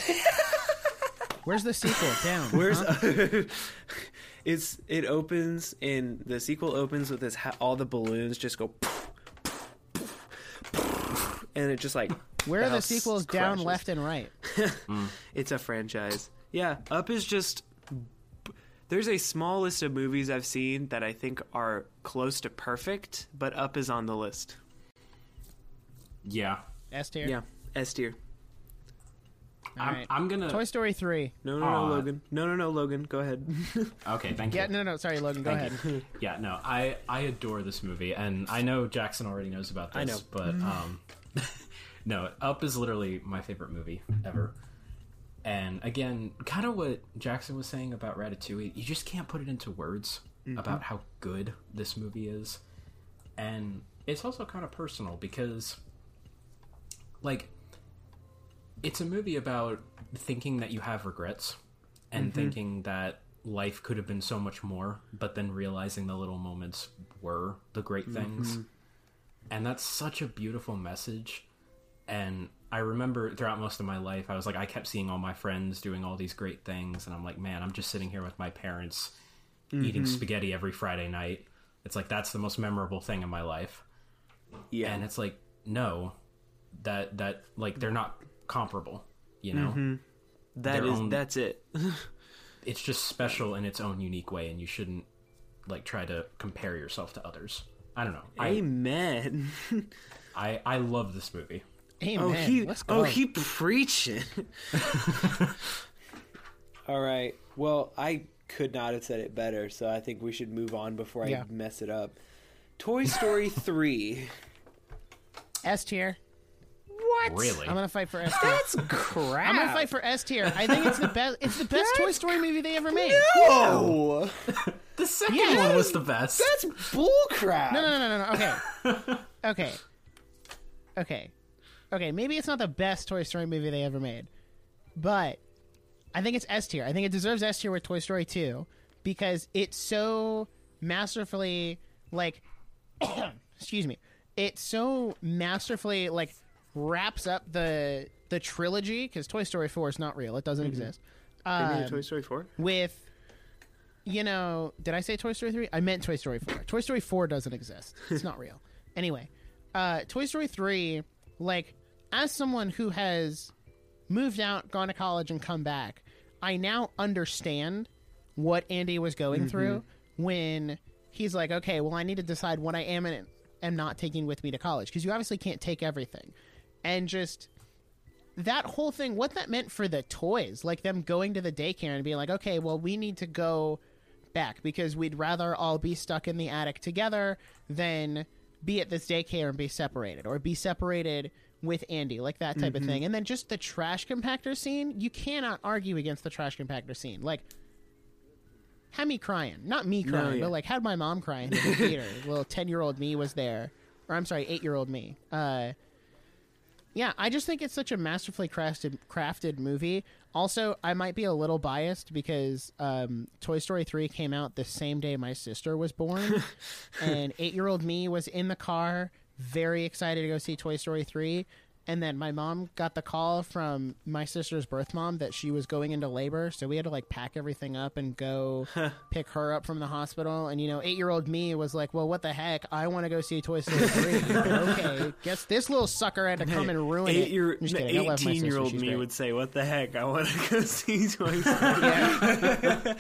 Where's the sequel? Down. Where's it's it opens and the sequel opens with this ha- all the balloons just go and it just like Where are the house sequels down, left, and right? It's a franchise. Yeah, Up is just there's a small list of movies I've seen that I think are close to perfect, but Up is on the list. yeah. S tier. Yeah, S tier. I'm, right. I'm gonna. Toy Story three. No, no, no, Aw. Logan. No, no, no, Logan. Go ahead. Okay, thank Yeah. you. Yeah, no, no. Sorry, Logan. Go Thank ahead. Yeah, no, I I adore this movie, and I know Jackson already knows about this. I know. but um, no, Up is literally my favorite movie ever. And again, kind of what Jackson was saying about Ratatouille, you just can't put it into words mm-hmm. about how good this movie is, and it's also kind of personal because, like, it's a movie about thinking that you have regrets and mm-hmm. thinking that life could have been so much more, but then realizing the little moments were the great things. Mm-hmm. And that's such a beautiful message. And I remember throughout most of my life, I was like, I kept seeing all my friends doing all these great things. And I'm like, man, I'm just sitting here with my parents eating mm-hmm. spaghetti every Friday night. It's like, that's the most memorable thing in my life yeah. and it's like no that that like they're not comparable you know mm-hmm. That their is own- that's it. it's just special in its own unique way and you shouldn't like try to compare yourself to others i don't know I, Amen. I i love this movie Amen. Oh, he Let's go. oh he preaching. All right. Well, I could not have said it better, so I think we should move on before I mess it up. Toy Story three. S tier. What? really I'm gonna fight for S tier. That's crap. I'm gonna fight for S tier. I think it's the best. It's the best Toy Story movie they ever made. No, the second Yeah. one was the best that's bull crap. No, no, no, no, no. Okay. Okay. Okay. Okay. Maybe it's not the best Toy Story movie they ever made, but I think it's S tier. I think it deserves S tier with Toy Story 2 because it's so masterfully like excuse me. It so masterfully like wraps up the the trilogy because Toy Story 4 is not real. It doesn't exist. Made a Um, Toy Story four. with you know did i say toy story 3 i meant toy story 4 toy story 4 doesn't exist it's not real anyway uh toy story 3 like as someone who has moved out gone to college and come back i now understand what andy was going mm-hmm. through when he's like okay well i need to decide what i am and am not taking with me to college because you obviously can't take everything. And just that whole thing, what that meant for the toys, like them going to the daycare and being like, okay, well, we need to go back because we'd rather all be stuck in the attic together than be at this daycare and be separated, or be separated with Andy, like that type of thing. And then just the trash compactor scene, you cannot argue against the trash compactor scene. Like, had me crying. Not me crying, yeah. but like had my mom crying in the theater. Little 10 year old me was there. Or I'm sorry, 8 year old me. Uh, yeah, I just think it's such a masterfully crafted crafted movie. Also, I might be a little biased because um, Toy Story 3 came out the same day my sister was born. and eight year old me was in the car, very excited to go see Toy Story 3. And then my mom got the call from my sister's birth mom that she was going into labor. So we had to like pack everything up and go pick her up from the hospital. And, you know, eight year old me was like, well, what the heck? I want to go see Toy Story 3. Okay. Guess this little sucker had to come and ruin it. Eight year, I'm just kidding. I love my eighteen year old me great. would say, "What the heck? I want to go see Toy Story." Yeah.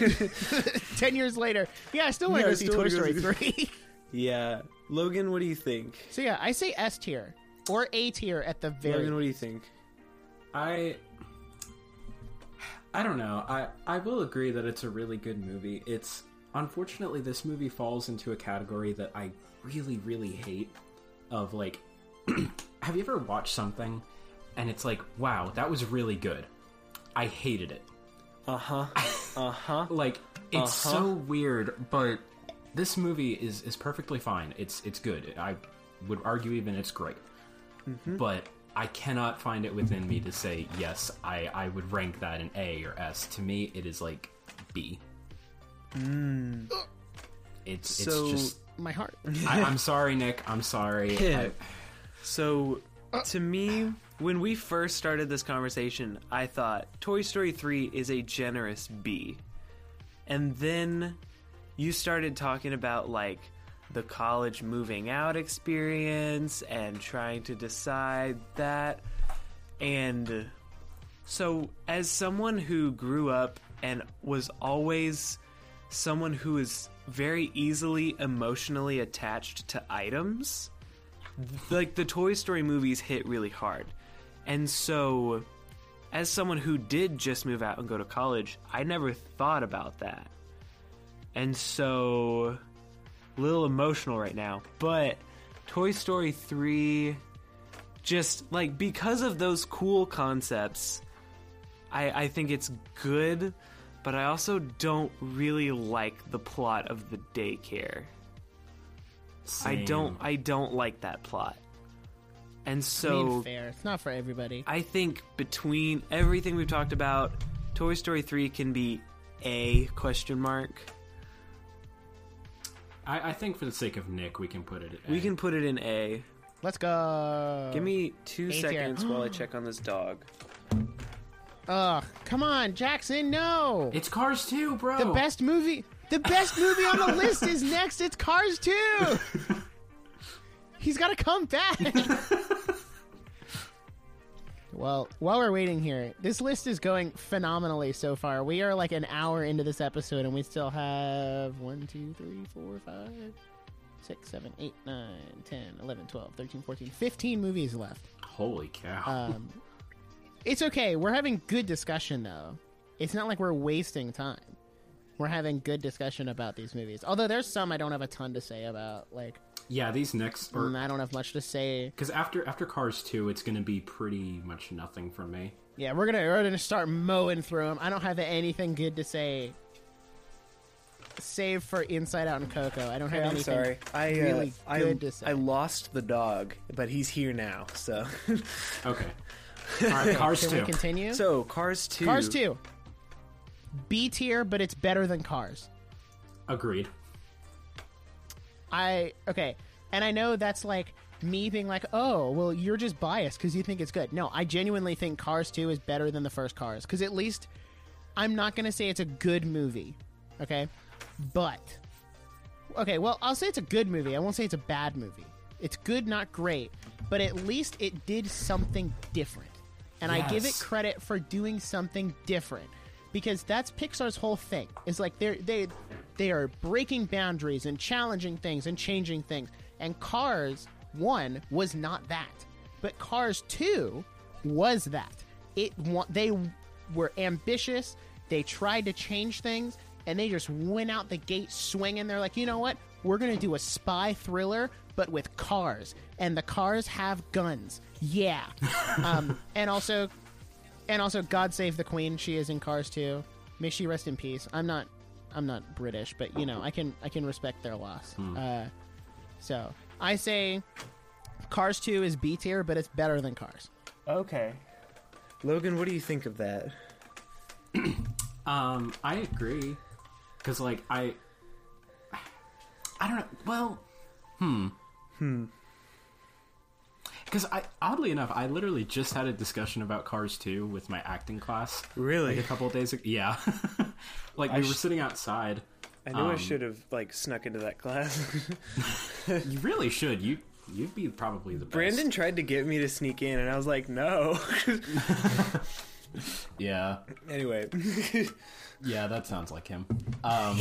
Ten years later, yeah, I still want to go see Toy Story three. Yeah, Logan, what do you think? so yeah, I say S tier or A tier at the very. Logan, what do you think? I I don't know. I I will agree that it's a really good movie. It's unfortunately this movie falls into a category that I really really hate of like have you ever watched something and it's like, "Wow, that was really good." I hated it. Uh huh. Uh huh. Like it's Uh-huh. so weird, but this movie is is perfectly fine. It's it's good. I would argue even it's great. Mm-hmm. But I cannot find it within me to say yes. I I would rank that an A or S. To me, it is like B. It's So- it's just. My heart. I, I'm sorry, Nic. I'm sorry. I, So, to me, when we first started this conversation, I thought Toy Story 3 is a generous B. And then you started talking about, like, the college moving out experience and trying to decide that. And so, as someone who grew up and was always someone who is very easily emotionally attached to items, like the Toy Story movies hit really hard. And so as someone who did just move out and go to college, I never thought about that. And so a little emotional right now, but Toy Story 3 just like because of those cool concepts, I I think it's good, but I also don't really like the plot of the daycare. I don't I don't like that plot. And I mean, so fair. It's not for everybody. I think between everything we've talked about, Toy Story 3 can be a question mark. I, I think for the sake of Nic, we can put it. At We A. can put it in A. Let's go. Give me 2 A seconds while I check on this dog. Ugh, come on, Jackson. No. It's Cars 2, bro. the best movie. The best movie on the list is next. It's Cars 2. He's got to come back. well, while we're waiting here, this list is going phenomenally so far. We are like an hour into this episode, and we still have 1, 2, 3, 4, 5, 6, 7, 8, 9, 10, 11, 12, 13, 14, 15 movies left. Holy cow. Um, it's okay. We're having good discussion, though. It's not like we're wasting time. We're having good discussion about these movies. Although there's some I don't have a ton to say about. Like, yeah, these next. mm, I don't have much to say. Because after after Cars 2, it's going to be pretty much nothing from me. Yeah, we're gonna we're gonna start mowing through them. I don't have anything good to say, save for Inside Out and Coco. I don't have anything I really good to say. I lost the dog, but he's here now. So Okay. All right, Cars Can 2. we continue? So Cars 2. Cars two, B tier, but it's better than Cars. Agreed. I okay, and I know that's like me being like, oh, well, you're just biased because you think it's good. No, I genuinely think Cars Two is better than the first Cars because at least I'm not gonna say it's a good movie, okay, but okay, well, I'll say it's a good movie. I won't say it's a bad movie. It's good, not great, but at least it did something different, and I give it credit for doing something different because that's Pixar's whole thing. Is like they're they they are breaking boundaries and challenging things and changing things. And Cars one was not that, but Cars two was that. It they were ambitious. They tried to change things, and they just went out the gate swinging. They're like, you know what? We're gonna do a spy thriller, but with cars, and the cars have guns. Yeah, um, and also, and also, God Save the Queen. She is in Cars too. May she rest in peace. I'm not, I'm not British, but you know, I can, I can respect their loss. Uh, so I say, Cars Two is B tier, but it's better than Cars. Okay. Logan, what do you think of that? Um, I agree. Because, like, I. I don't know. Well, hmm. Hmm. Because I, oddly enough, I literally just had a discussion about Cars 2 with my acting class. Really? Like a couple of days ago. Yeah. like, we were sh- sitting outside. I knew I Um, should have like snuck into that class. You really should. You, you'd be probably the best. Brandon tried to get me to sneak in, and I was like, no. Yeah. anyway, Yeah, that sounds like him. Um,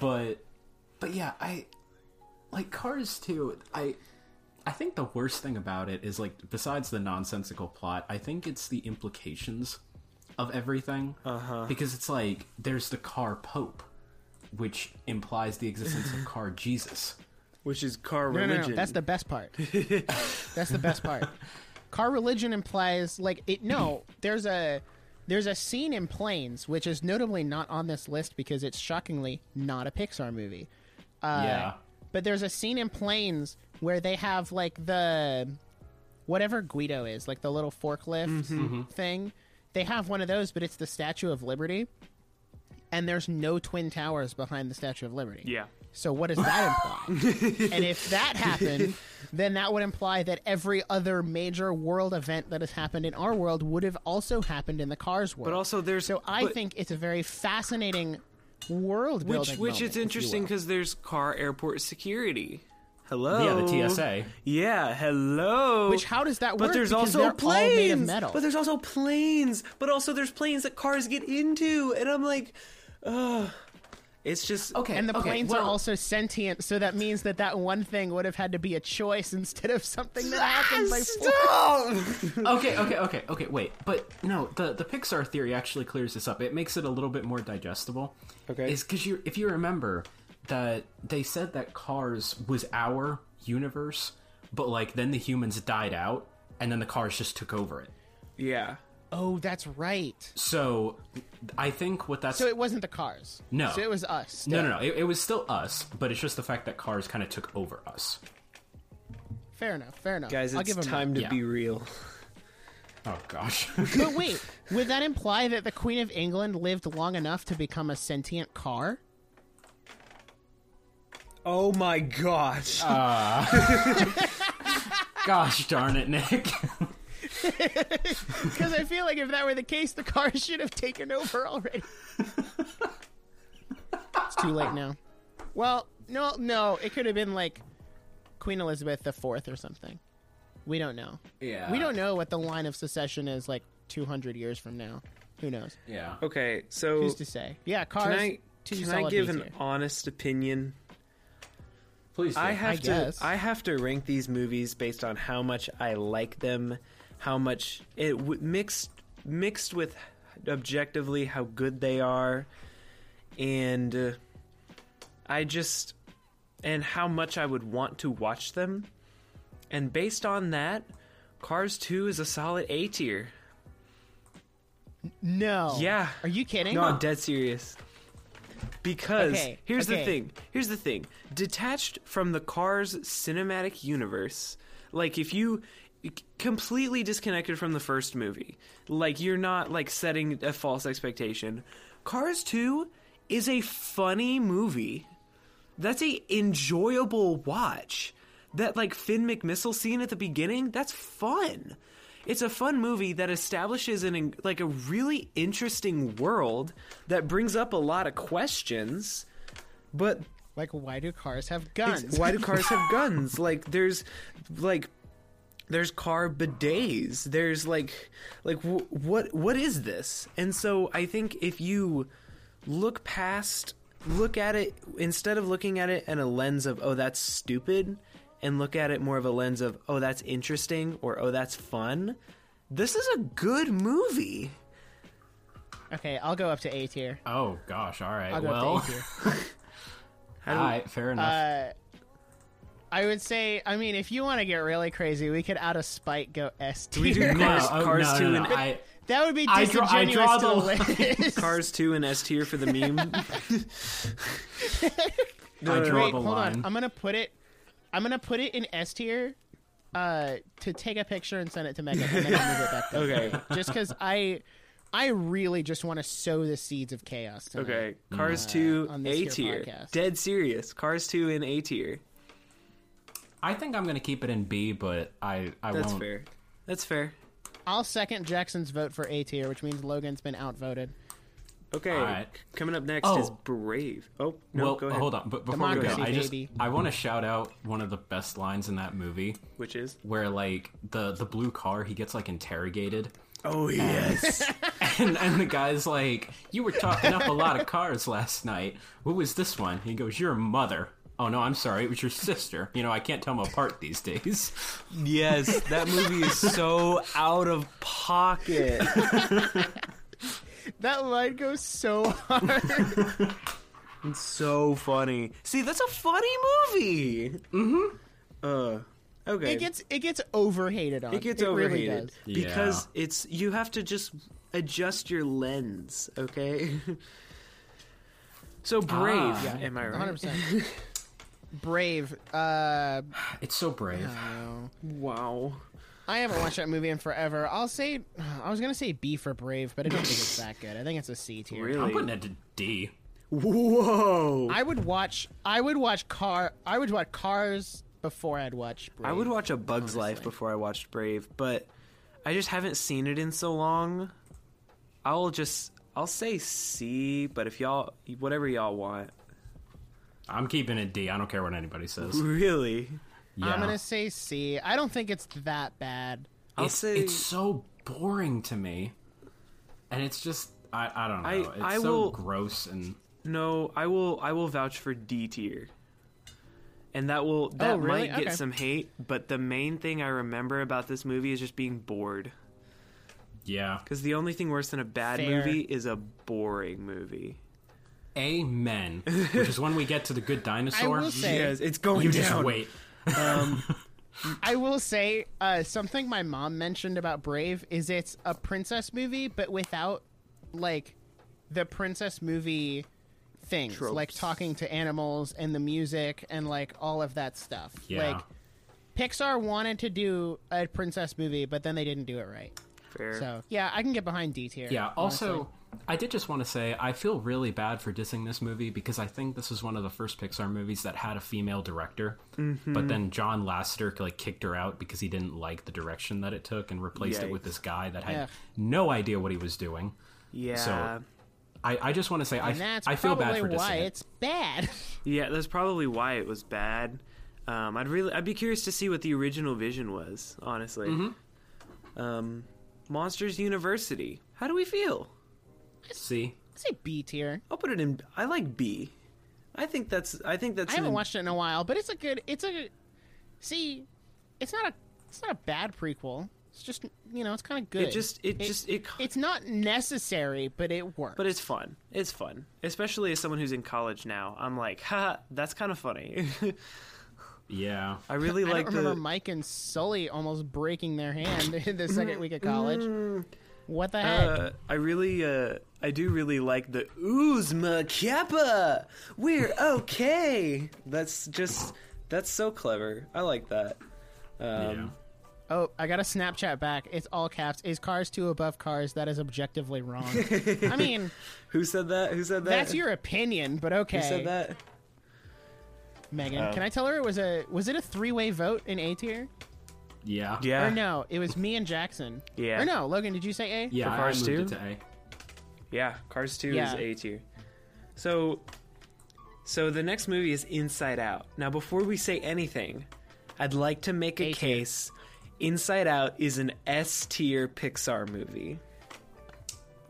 but but yeah, I like Cars 2. I I think the worst thing about it is like besides the nonsensical plot, I think it's the implications of everything. Uh-huh. Because it's like there's the car pope, which implies the existence of car Jesus. which is car No, religion. no, no, that's the best part. that's the best part. Car religion implies like it. No, there's a there's a scene in Planes which is notably not on this list because it's shockingly not a Pixar movie. Uh, yeah. But there's a scene in Planes where they have like the whatever Guido is, like the little forklift mm-hmm. Mm-hmm. thing. They have one of those, but it's the Statue of Liberty, and there's no twin towers behind the Statue of Liberty. yeah. So what does that imply? and if that happened, then that would imply that every other major world event that has happened in our world would have also happened in the Cars world. But also, there's so I but- think it's a very fascinating world which building. which moment, is interesting because there's car airport security. Hello. Yeah, the TSA. Yeah, hello. Which how does that work? But there's Because also planes. all made of metal. But there's also planes. But also there's planes that cars get into, and I'm like, ugh. It's just Okay. and the okay, planes are also sentient, so that means that that one thing would have had to be a choice instead of something that ah, happened by force. Okay, okay, okay, okay. Wait, but no, the the Pixar theory actually clears this up. It makes it a little bit more digestible. Okay. is because you if you remember that they said that Cars was our universe, but like then the humans died out, and then the Cars just took over it. yeah. Oh, that's right. So I think what that's So it wasn't the cars. No. So it was us. no, still. no, no. It, it was still us, but it's just the fact that Cars kind of took over us. Fair enough. Fair enough. Guys, I'll it's give 'em time that. to Yeah. be real. Oh gosh. But wait, would that imply that the Queen of England lived long enough to become a sentient car? Oh my gosh. Ah. gosh darn it, Nic. Because I feel like if that were the case, the car should have taken over already. it's too late now. Well, no, no, it could have been like Queen Elizabeth the Fourth or something. We don't know. yeah. We don't know what the line of secession is like 200 years from now. Who knows? Yeah. okay, so Who's to say? Yeah, cars. can I can I give an tier. honest opinion? Please. Do. I have I to guess. I have to rank these movies based on how much I like them, how much it w- mixed mixed with objectively how good they are, and uh, I just and how much I would want to watch them, and based on that, Cars Two is a solid A tier. No. Yeah. Are you kidding? No, I'm dead serious. Because Okay, here's the thing. Here's the thing. Detached from the Cars cinematic universe, like if you completely disconnected from the first movie, like you're not like setting a false expectation. Cars 2 is a funny movie. That's a enjoyable watch. That like Finn McMissile scene at the beginning, that's fun. It's a fun movie that establishes an like a really interesting world that brings up a lot of questions. But Like, why do cars have guns? why do cars have guns? Like there's like there's car bidets. There's like like w- what what is this? And so I think if you look past look at it instead of looking at it in a lens of oh that's stupid and look at it more of a lens of oh that's interesting or oh that's fun. This is a good movie. Okay, I'll go up to A tier. Oh gosh, all right. I'll go well, up to A tier. How do all we- right, fair enough. Uh, I would say, I mean, if you want to get really crazy, we could out of spite go S we do tier. no, Cars- oh, Cars no, 2 no, no, and- I, That would be I draw- I draw to the the list. Cars 2 and S tier for the meme. I draw Wait, the hold line. on. I'm gonna put it. I'm gonna put it in S tier. Uh, to take a picture and send it to Megan, and then I'll move it back. Down. okay. Just because I, I really just want to sow the seeds of chaos. Tonight. Okay. Cars 2 on this A tier. Dead serious. Cars 2 in A tier. I think I'm gonna keep it in B, but I I That's won't. fair. That's fair. I'll second Jackson's vote for A tier, which means Logan's been outvoted. Okay. Right. Coming up next Oh. is Brave. Oh, no, well, go ahead. hold on. But before we go, I just baby. I want to shout out one of the best lines in that movie, Which is? where like the the blue car he gets like interrogated, Oh, yes. and and the guy's like, "You were talking up a lot of cars last night. What was this one?" He goes, "Your mother." Oh no, I'm sorry. It was your sister. You know, I can't tell them apart these days. yes. That movie is so out of pocket. That line goes so hard. It's so funny. See, that's a funny movie. Mm-hmm. Uh, okay. it gets it gets overhated on. it gets Really overhated does. because it's you have to just adjust your lens, okay? so brave, Ah. am I right? 100. percent Brave. Uh, It's so brave. no. Wow. I haven't watched that movie in forever. I'll say I was gonna say B for Brave, but I don't think it's that good. I think it's a C tier. Really? I'm putting it to D. Whoa. I would watch. I would watch Car. I would watch Cars before I'd watch. Brave. I would watch A Bug's Life before I watched Brave, but I just haven't seen it in so long. I'll just I'll say C, but if y'all whatever y'all want. I'm keeping it D. I don't care what anybody says. Really? Yeah. I'm gonna say C. I don't think it's that bad. I'll it's, say it's so boring to me, and it's just I, I don't know. I- it's I so will- gross and no, I will I will vouch for D tier. And that will oh, that Oh, really? might get Okay. some hate, but the main thing I remember about this movie is just being bored. yeah. Because the only thing worse than a bad Fair. movie is a boring movie. Amen. Which is when we get to the good dinosaur. I will say- Yes, it's going you down. just wait. I will say uh, something my mom mentioned about Brave is it's a princess movie, but without like the princess movie things, like talking to animals and the music and like all of that stuff. Yeah. Like Pixar wanted to do a princess movie, but then they didn't do it right. Fair. So yeah, I can get behind D tier. Yeah. Also, honestly. I did just want to say I feel really bad for dissing this movie because I think this is one of the first Pixar movies that had a female director, Mm-hmm. but then John Lasseter like kicked her out because he didn't like the direction that it took and replaced it with this guy that had Yeah. no idea what he was doing. yeah. So, I, I just want to say I, that's I feel bad for why dissing it. it's bad. Yeah, that's probably why it was bad. Um, I'd really, I'd be curious to see what the original vision was. Honestly, Mm-hmm. um, Monsters University. How do we feel? See, I say B tier. I'll put it in. I like B. I think that's. I think that's. I haven't an- watched it in a while, but it's a good. It's a. See, it's not a. It's not a bad prequel. It's just you know, it's kind of good. It just. It, just. It. It's not necessary, but it works. But it's fun. It's fun, especially as someone who's in college now. I'm like, ha, that's kind of funny. yeah, I really I like don't remember the. Mike and Sully almost breaking their hand in the second week of college. What the heck? Uh, I really, uh, I do really like the Oozma Kappa. We're okay. That's just, that's so clever. I like that. yeah. Um, oh, I got a Snapchat back. It's all caps. Is Cars two above Cars? That is objectively wrong. I mean, Who said that? Who said that? that's your opinion, but okay. Who said that? Megan, Oh. can I tell her it was a was it a three way vote in A tier? yeah, Yeah. Or no, it was me and Jackson. Yeah. Or no, Logan, did you say A? yeah. For Cars I moved 2? it to A. Yeah. Cars Two Yeah. is A tier. So, so the next movie is Inside Out. Now, before we say anything, I'd like to make a A tier. case. Inside Out is an S tier Pixar movie.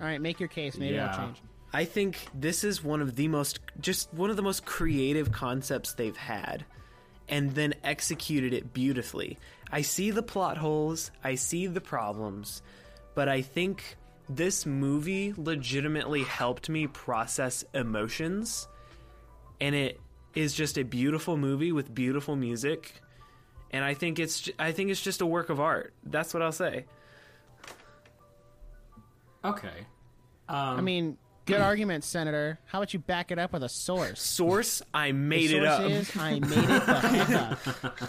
All right, make your case. Maybe Yeah. I'll change. I think this is one of the most just one of the most creative concepts they've had and then executed it beautifully. I see the plot holes, I see the problems, but I think this movie legitimately helped me process emotions, and it is just a beautiful movie with beautiful music. And I think it's i think it's just a work of art. That's what I'll say. Okay. Um, I mean, good argument, Senator. How about you back it up with a source? Source, I made the it up. is I made it the heck up.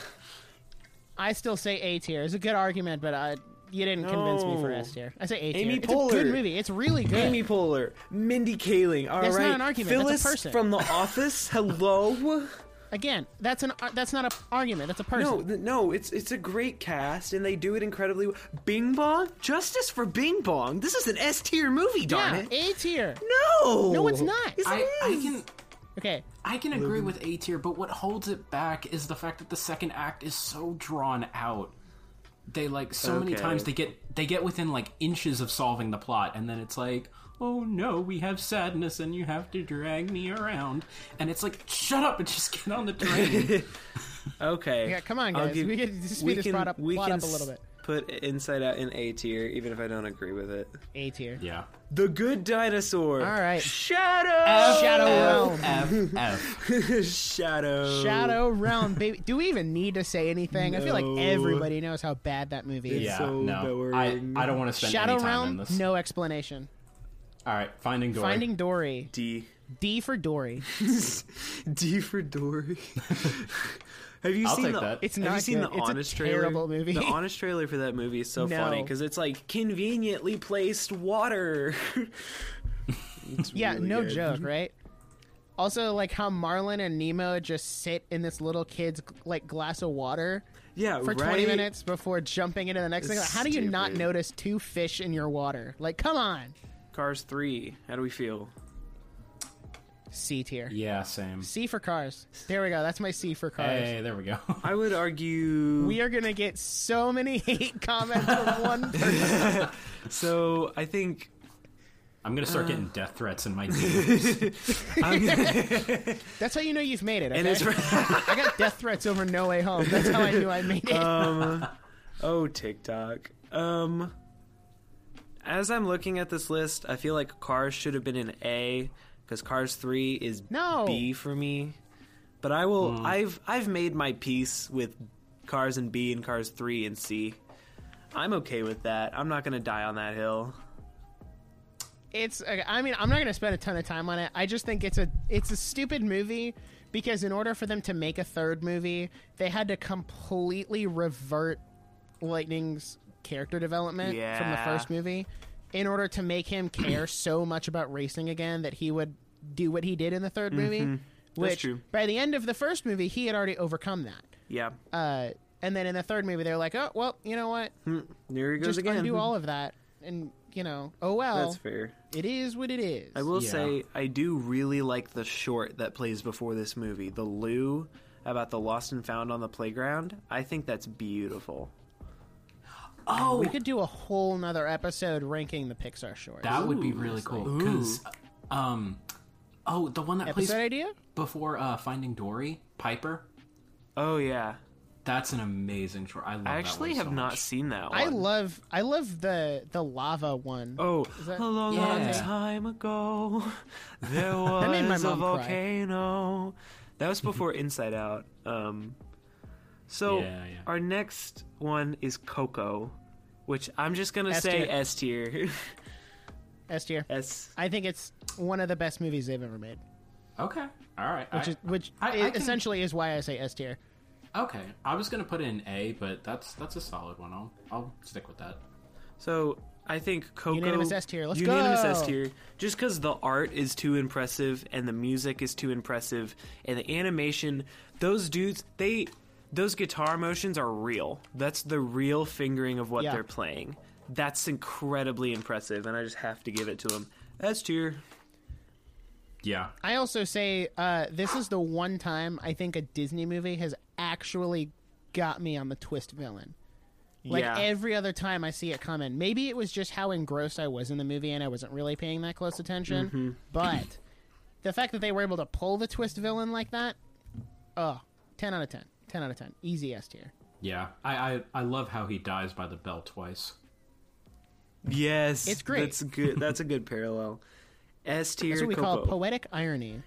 I still say A tier. It's a good argument, but uh, you didn't convince me for S tier. I say A tier. Amy It's a good movie. It's really good. Amy Poehler, Mindy Kaling. All right, That's not an argument, that's a Phyllis person. from The Office. Hello. Again, that's an uh, that's not an argument. That's a person. No, th- no, it's it's a great cast and they do it incredibly. well. Bing Bong, justice for Bing Bong. This is an S tier movie, darn yeah, it. A tier. No, No, it's not. Yes, I, it I is. can Okay, I can agree with A tier, but what holds it back is the fact that the second act is so drawn out. They like so many times they get they get within like inches of solving the plot, and then it's like, oh no, we have sadness, and you have to drag me around, and it's like, shut up and just get on the train. Okay. Yeah, come on, I'll guys. We could just speed this plot up- we plot can up a little bit. S- Put Inside Out in A tier, even if I don't agree with it. A tier. yeah. The Good Dinosaur. All right. Shadow. Shadow Realm. F F. Shadow. Shadow Realm, baby. Do we even need to say anything? I feel like everybody knows how bad that movie is. Yeah, so no, I, boring. I don't want to spend Shadow any time in Realm, this. no explanation. All right, Finding Dory. Finding Dory. D. D for Dory. D for Dory. Have you I'll seen take the? that. It's have not you seen good. the It's a honest trailer? terrible movie. The honest trailer for that movie is so No. funny because it's like conveniently placed water. It's Yeah, really no good. joke, right? Also, like how Marlin and Nemo just sit in this little kid's like glass of water Yeah, for 20 minutes before jumping into the next thing. Like, how do you not notice two fish in your water? Like, come on. Cars three. How do we feel? C tier. Yeah, same. C for cars. There we go. That's my C for cars. Hey, there we go. I would argue. We are gonna get so many hate comments from one person. so I think I'm gonna start getting death threats in my DMs. That's how you know you've made it. Okay? and it's I got death threats over No Way Home. That's how I knew I made it. um oh TikTok. Um as I'm looking at this list, I feel like Cars should have been an A because Cars 3 is No. B for me. But I will hmm. I've I've made my peace with Cars and B and Cars 3 and C. I'm okay with that. I'm not going to die on that hill. it's uh, i mean i'm not going to spend a ton of time on it i just think it's a it's a stupid movie because in order for them to make a third movie they had to completely revert lightning's character development from the first movie in order to make him care so much about racing again that he would do what he did in the 3rd movie which true. by the end of the first movie he had already overcome that Yeah. uh, and then in the third movie they're like oh well you know what There he goes just again. undo all of that and you know oh well That's fair. it is what it is I will Yeah. say I do really like the short that plays before this movie, the Lou about the lost and found on the playground. I think that's beautiful. Oh, We could do a whole nother episode ranking the Pixar shorts. that would be really cool. Because, um, oh, the one that episode plays idea? before uh, Finding Dory, Piper. Oh yeah, That's an amazing short. I love I that actually one have so not much. seen that one. I love I love the the lava one. Oh, that- a long, long time ago, there was That made my a mom cry. volcano. That was before Inside Out. Um, so Yeah, yeah. our next one is Coco, which I'm just gonna S say. S tier. S tier. S. I think it's one of the best movies they've ever made. Okay, all right. Which I- is which I- i- I can- essentially is why I say S tier. okay. I was gonna put in A, but that's that's a solid one. I'll I'll stick with that. So I think Coco Unanimous S tier. Let's unanimous go. S tier. Just because the art is too impressive and the music is too impressive and the animation, those dudes they those guitar motions are real. That's the real fingering of what Yeah. they're playing. That's incredibly impressive, and I just have to give it to them. S tier. Yeah. I also say uh, this is the one time I think a Disney movie has actually got me on the twist villain. Like yeah. every other time I see it coming. Maybe it was just how engrossed I was in the movie and I wasn't really paying that close attention. Mm-hmm. But the fact that they were able to pull the twist villain like that, oh, 10 out of 10. 10 out of 10. Easy S tier. Yeah. I, I I love how he dies by the bell twice. Yes, It's great. That's good. That's a good parallel. S tier. That's what we Coco. call poetic irony.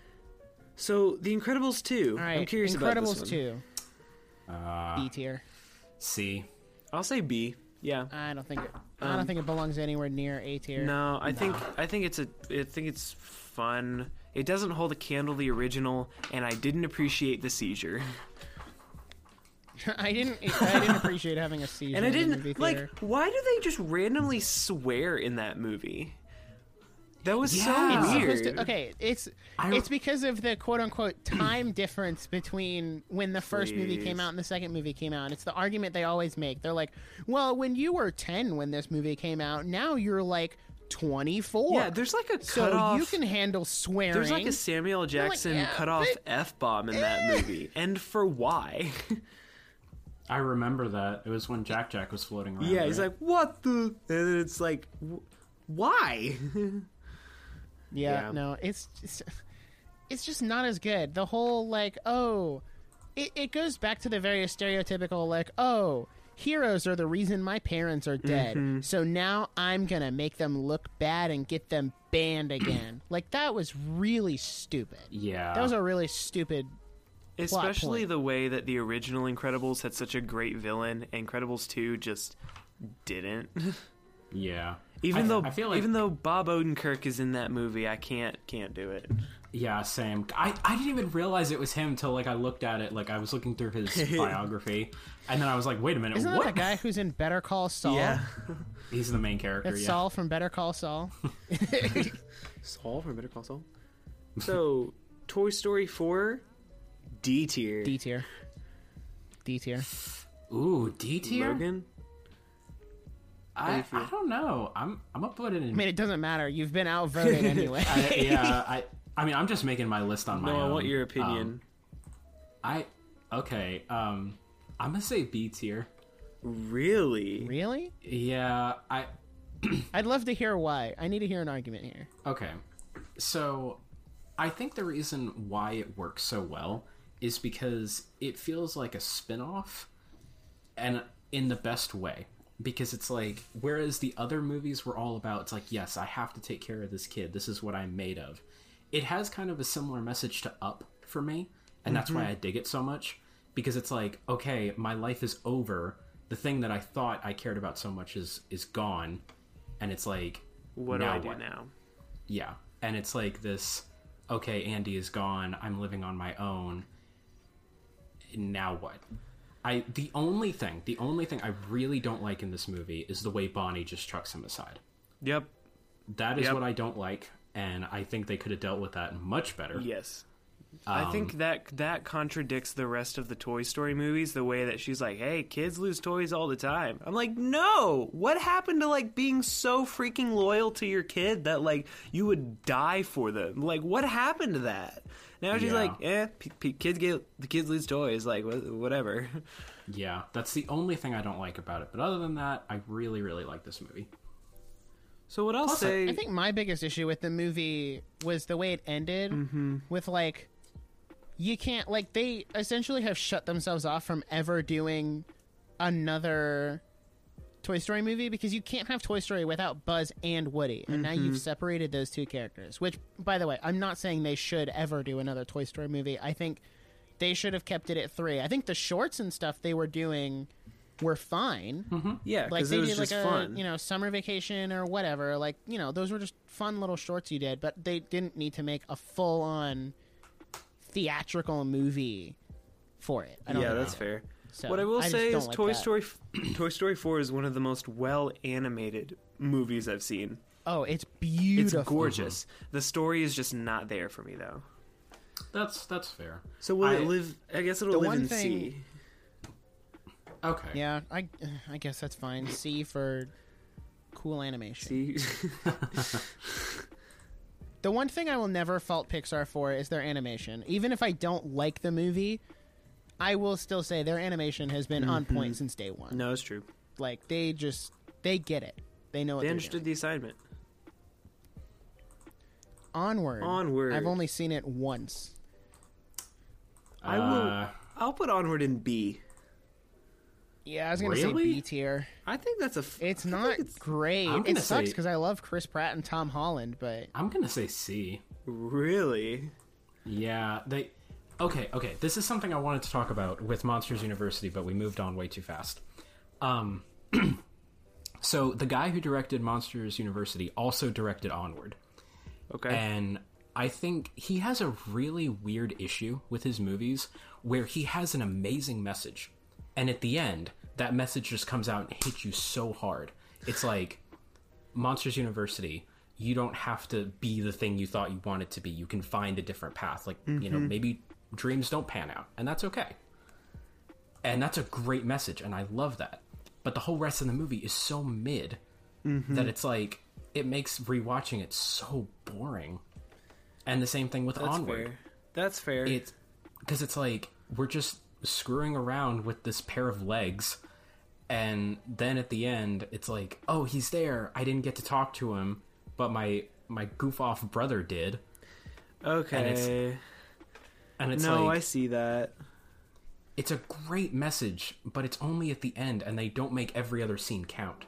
So The Incredibles 2. All right, I'm curious about this Incredibles one. two, Uh, B tier. C. I'll say B. Yeah. I don't think it. I Um, don't think it belongs anywhere near A tier. No, I think I think it's a I think it's fun. It doesn't hold a candle to the original, and I didn't appreciate the seizure. I didn't. I didn't appreciate having a seizure. And I in the didn't movie like. Why do they just randomly swear in that movie? That was Yeah. so It's weird. to, okay, it's it's because of the quote unquote time difference between when the first movie came out and the second movie came out. It's the argument they always make. They're like, "Well, when you were 10 when this movie came out, now you're like 24." Yeah, there's like a so cutoff. you can handle swearing. There's like a Samuel Jackson yeah, cut off f bomb in that eh. movie, and for why? I remember that. It was when Jack Jack was floating around. yeah, he's right? like, "What the?" And then it's like, "Wh- "Why?" Yeah, Yeah. no, it's just, it's just not as good. The whole like, oh, it, it goes back to the very stereotypical like, oh, heroes are the reason my parents are dead. Mm-hmm. So now I'm gonna make them look bad and get them banned again. like that was really stupid. yeah. That was a really stupid. Especially point. the way that the original Incredibles had such a great villain, and Incredibles 2 just didn't. yeah. even I- though I feel like even though Bob Odenkirk is in that movie, I can't can't do it. Yeah, same. I, I didn't even realize it was him till like I looked at it, like I was looking through his biography, and then I was like, wait a minute, Isn't what? that the guy who's in Better Call Saul? Yeah, He's the main character. That's yeah. Saul from Better Call Saul. Saul from Better Call Saul. So, Toy Story 4, D tier. D tier. D tier. Ooh, D tier. Logan. I. I don't know. I'm I'm gonna put it in. I mean, it doesn't matter. You've been outvoted anyway. I, yeah, I I mean, I'm just making my list on my No, I want your opinion. Um, I okay. Um, I'm gonna say B tier. really? really? Yeah, I I'd love to hear why. I need to hear an argument here. Okay. So, I think the reason why it works so well is because it feels like a spin-off and in the best way because it's like whereas the other movies were all about it's like yes, I have to take care of this kid. This is what I'm made of. It has kind of a similar message to Up for me, and that's why mm-hmm. I dig it so much because it's like okay, my life is over. The thing that I thought I cared about so much is is gone and it's like What do I do what? now? Yeah. And it's like this okay, Andy is gone. I'm living on my own. Now what? I the only thing, the only thing I really don't like in this movie is the way Bonnie just chucks him aside. Yep. That is Yep. what I don't like, and I think they could have dealt with that much better. Yes. I think um, that that contradicts the rest of the Toy Story movies. The way that she's like, "Hey, kids lose toys all the time." I'm like, "No! What happened to like being so freaking loyal to your kid that like you would die for them? Like, what happened to that?" Now she's Yeah. like, "Eh, p- p- kids get the kids lose toys. Like, wh- whatever." Yeah, that's the only thing I don't like about it. But other than that, I really, really like this movie. So what I'll Plus, say, I think my biggest issue with the movie was the way it ended with like you can't like they essentially have shut themselves off from ever doing another Toy Story movie because you can't have Toy Story without Buzz and Woody. And now you've mm-hmm. separated those two characters, which by the way, I'm not saying they should ever do another Toy Story movie. I think they should have kept it at 3. I think the shorts and stuff they were doing were fine mm-hmm. yeah, like they did just like a fun. you know summer vacation or whatever like you know those were just fun little shorts you did but they didn't need to make a full on theatrical movie for it I don't yeah, think that's fair. So, what I will I say is like Toy that. Story Toy Story 4 is one of the most well animated movies I've seen. oh it's beautiful. It's beautiful gorgeous. The story is just not there for me though. That's that's fair. So will I- it live I guess it'll live one in thing- C. Okay. yeah I I guess that's fine C for cool animation C. the one thing I will never fault Pixar for is their animation even if I don't like the movie I will still say their animation has been on point since day one no, it's true. like they just they get it they know what They they're understood doing. the assignment. onward Onward. i've only seen it once I will Uh, I'll put Onward in B. Yeah, I was gonna say B tier. I think that's a. f- It's I think not it's- great. I'm It gonna sucks say- because I love Chris Pratt and Tom Holland, but I'm gonna say C. really. Yeah, they. Okay, okay. This is something I wanted to talk about with Monsters University, but we moved on way too fast. Um, so the guy who directed Monsters University also directed Onward, Okay. and I think he has a really weird issue with his movies where he has an amazing message, and at the end, that message just comes out and hits you so hard. It's like Monsters University, you don't have to be the thing you thought you wanted to be. You can find a different path. Like, you know, maybe dreams don't pan out, and that's okay. And that's a great message, and I love that. But the whole rest of the movie is so mid mm-hmm. that it's like it makes rewatching it so boring. And the same thing with that's Onward fair. That's fair. it's because it's like we're just screwing around with this pair of legs and then at the end it's like oh he's there i didn't get to talk to him but my my goof off brother did okay. and it's no, like I see that. it's a great message but it's only at the end and they don't make every other scene count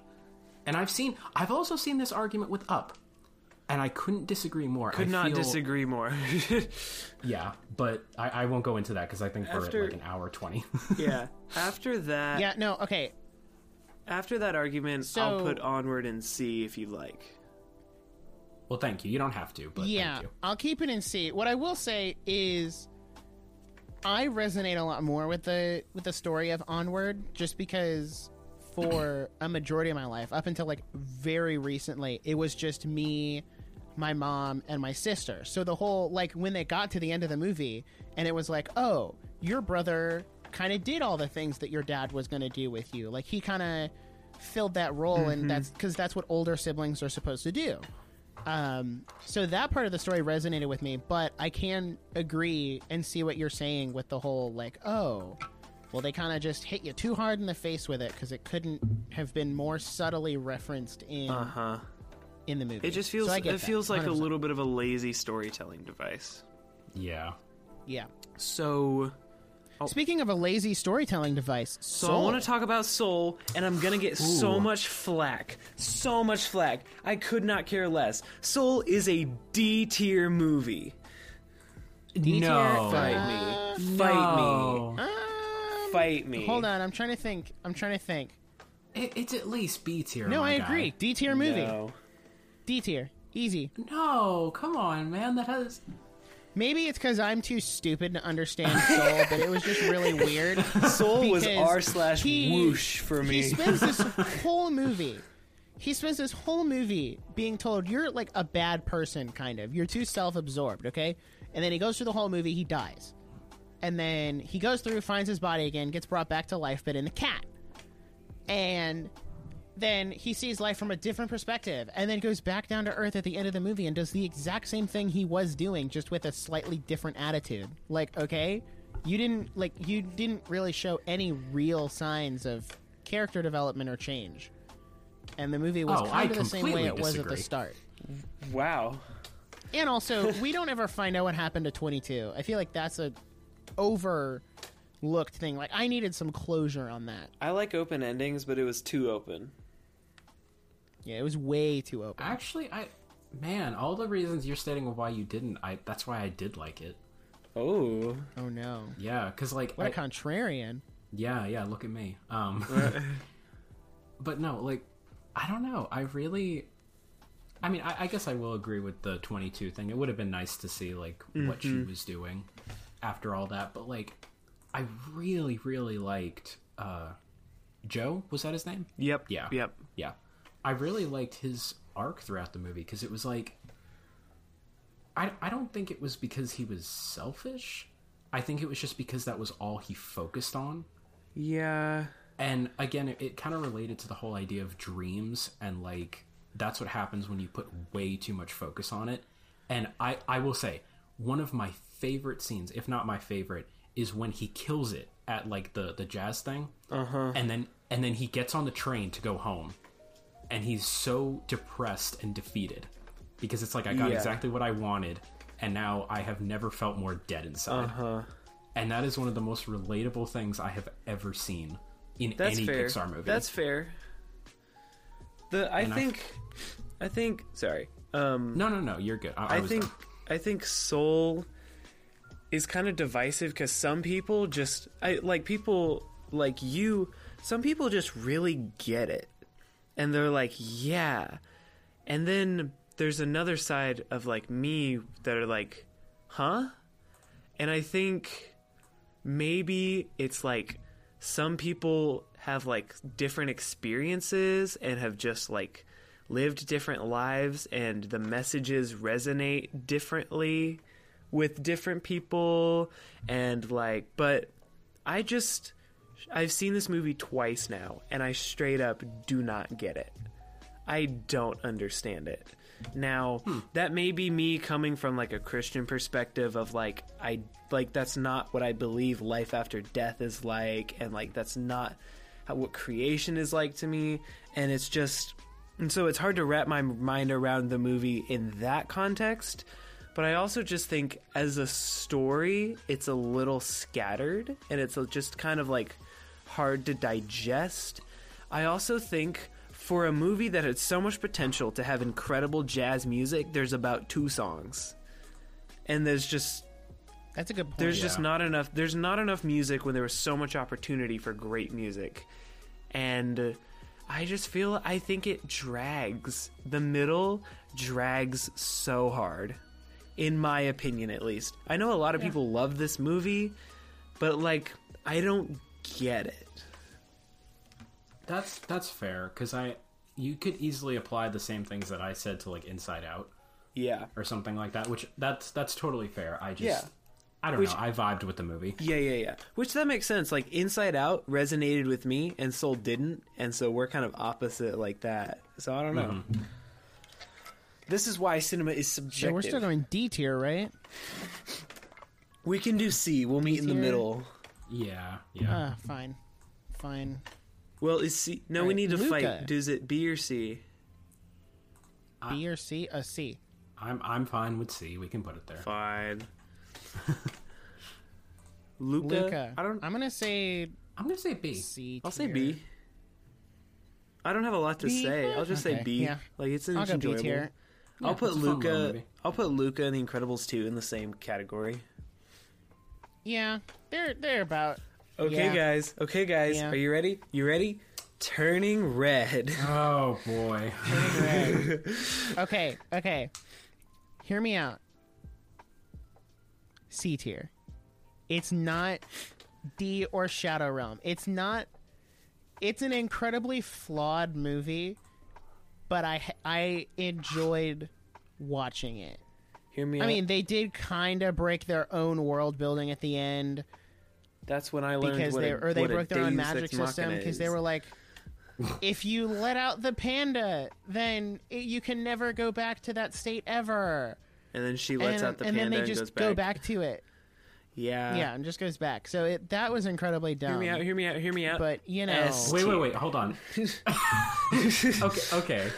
and i've seen i've also seen this argument with up and i couldn't disagree more Could I not feel- disagree more. yeah but i, I won't go into that because i think we're at like an hour 20 yeah. After that, yeah, no, okay. after that argument, I'll put onward and see if you like. well thank you you don't have to but yeah, thank you I'll keep it in C. What I will say is, I resonate a lot more with the with the story of Onward, just because for a majority of my life, up until like very recently, it was just me, my mom, and my sister. So the whole like when they got to the end of the movie, and it was like, oh, your brother kind of did all the things that your dad was going to do with you. Like he kind of filled that role, and mm-hmm. that's because that's what older siblings are supposed to do. Um, so that part of the story resonated with me, but I can agree and see what you're saying with the whole like, oh, well, they kind of just hit you too hard in the face with it because it couldn't have been more subtly referenced in Uh huh. in the movie. It just feels So it that, feels like a 100%. little bit of a lazy storytelling device. yeah yeah. So Speaking of a lazy storytelling device, So I want to talk about Soul, and I'm gonna get so much flack, so much flack. I could not care less. Soul is a D tier movie. no Fight me, fight No. me, fight me. Um, Hold on, I'm trying to think. I'm trying to think. It, it's at least B tier. No, I guy. agree. D tier movie. No. D tier. Easy. No, come on, man. That has. Maybe it's because I'm too stupid to understand Soul, but it was just really weird. Soul was R slash whoosh for me. He spends this whole movie. He spends this whole movie being told you're like a bad person, kind of. You're too self-absorbed, okay? And then he goes through the whole movie. He dies, and then he goes through, finds his body again, gets brought back to life, but in the cat. And then he sees life from a different perspective, and then goes back down to earth at the end of the movie and does the exact same thing he was doing, just with a slightly different attitude. Like, okay, you didn't like you didn't really show any real signs of character development or change, and the movie was Oh, I kind of the same way completely it was at the start. wow. And also, we don't ever find out what happened to 22. I feel like that's a overlooked thing. Like, I needed some closure on that. I like open endings, but it was too open. Yeah, it was way too open. Actually, I. Man, all the reasons you're stating of why you didn't, I that's why I did like it. Oh. Oh no. Yeah, because like, What a I- contrarian. yeah, yeah. Look at me. Um, but no, like, I don't know. I really. I mean, I, I guess I will agree with the 22 thing. It would have been nice to see like what she was doing after all that, but like, I really, really liked uh, Joe. Was that his name? Yep. Yeah. Yep. Yeah. I really liked his arc throughout the movie because it was like I I don't think it was because he was selfish. I think it was just because that was all he focused on. Yeah. And again, it, it kind of related to the whole idea of dreams and like that's what happens when you put way too much focus on it. And I I will say one of my favorite scenes, if not my favorite, is when he kills it at like the the jazz thing. Uh-huh. And then and then he gets on the train to go home. And he's so depressed and defeated because it's like I got Yeah. exactly what I wanted and now I have never felt more dead inside. Uh huh. And that is one of the most relatable things I have ever seen in That's any fair. Pixar movie. That's fair. The I And think I think sorry. Um no, no, no. You're good. I, I I think done. I think Soul is kind of divisive because some people just I like people like you. Some people just really get it, and they're like, yeah. And then there's another side of like me that are like, huh? And I think maybe it's like some people have like different experiences and have just like lived different lives and the messages resonate differently with different people and like but I just I've seen this movie twice now and I straight up do not get it. I don't understand it. Now, hmm. that may be me coming from like a Christian perspective of like I like that's not what I believe life after death is like and like that's not how, what creation is like to me and it's just and so it's hard to wrap my mind around the movie in that context. But I also just think as a story, it's a little scattered and it's just kind of like hard to digest. I also think for a movie that had so much potential to have incredible jazz music, there's about two songs. And there's just That's a good point. there's just not enough there's not enough music when there was so much opportunity for great music and i just feel i think it drags the middle drags so hard in my opinion at least i know a lot of people love this movie but like i don't get it That's that's fair because I you could easily apply the same things that I said to like Inside Out yeah or something like that, which that's that's totally fair. I just Yeah. I don't Which- know. I vibed with the movie. yeah yeah yeah which that makes sense like inside out resonated with me and soul didn't and so we're kind of opposite like that so i don't know mm-hmm. this is why cinema is subjective So we're still going D tier, right? We can do C. We'll meet in the middle. Yeah, yeah. Ah, fine, fine. Well, is C? No, we need to Luca. fight. Does it B or C? B or C? A C. I'm I'm fine with C. We can put it there. Fine. Luca. Luca. I don't. I'm gonna say I'm gonna say B. C. I'll say. B. I don't have a lot to B? say. I'll just say B. yeah. Like it's, I'll it's go B enjoyable. tier. I'll put it's a fun little Luca. I'll put Luca and The Incredibles 2 in the same category. Yeah, they're they're about. Okay, Yeah. guys. Okay, guys. Yeah. Are you ready? You ready? Turning red. Oh boy. Okay, okay. Hear me out. C tier. It's not D or Shadow Realm. It's not. It's an incredibly flawed movie, but I I enjoyed watching it. Hear me I out. mean, they did kind of break their own world building at the end that's when I learned because what they a, or they what a broke their own Deus magic Ex system because they is. were like, if you let out the panda, then it, you can never go back to that state ever. And then she lets and, out the panda. and panda then they and just goes back. go back to it. Yeah. yeah, and just goes back. So it that was incredibly dumb. Hear me out. Hear me out. Hear me out. But you know, S- Wait, wait, wait. Hold on. okay, okay.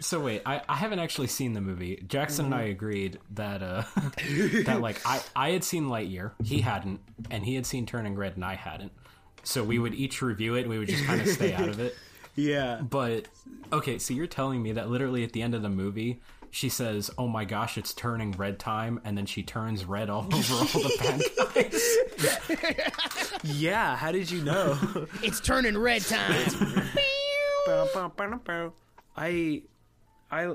So wait, I, I haven't actually seen the movie. Jackson and I agreed that uh that like I I had seen Lightyear, he hadn't, and he had seen Turning Red, and I hadn't. So we would each review it, and we would just kind of stay out of it. Yeah. But okay, so you're telling me that literally at the end of the movie, she says, "Oh my gosh, it's turning red time," and then she turns red all over all the bad guys. Yeah. How did you know? it's turning red time. I, I,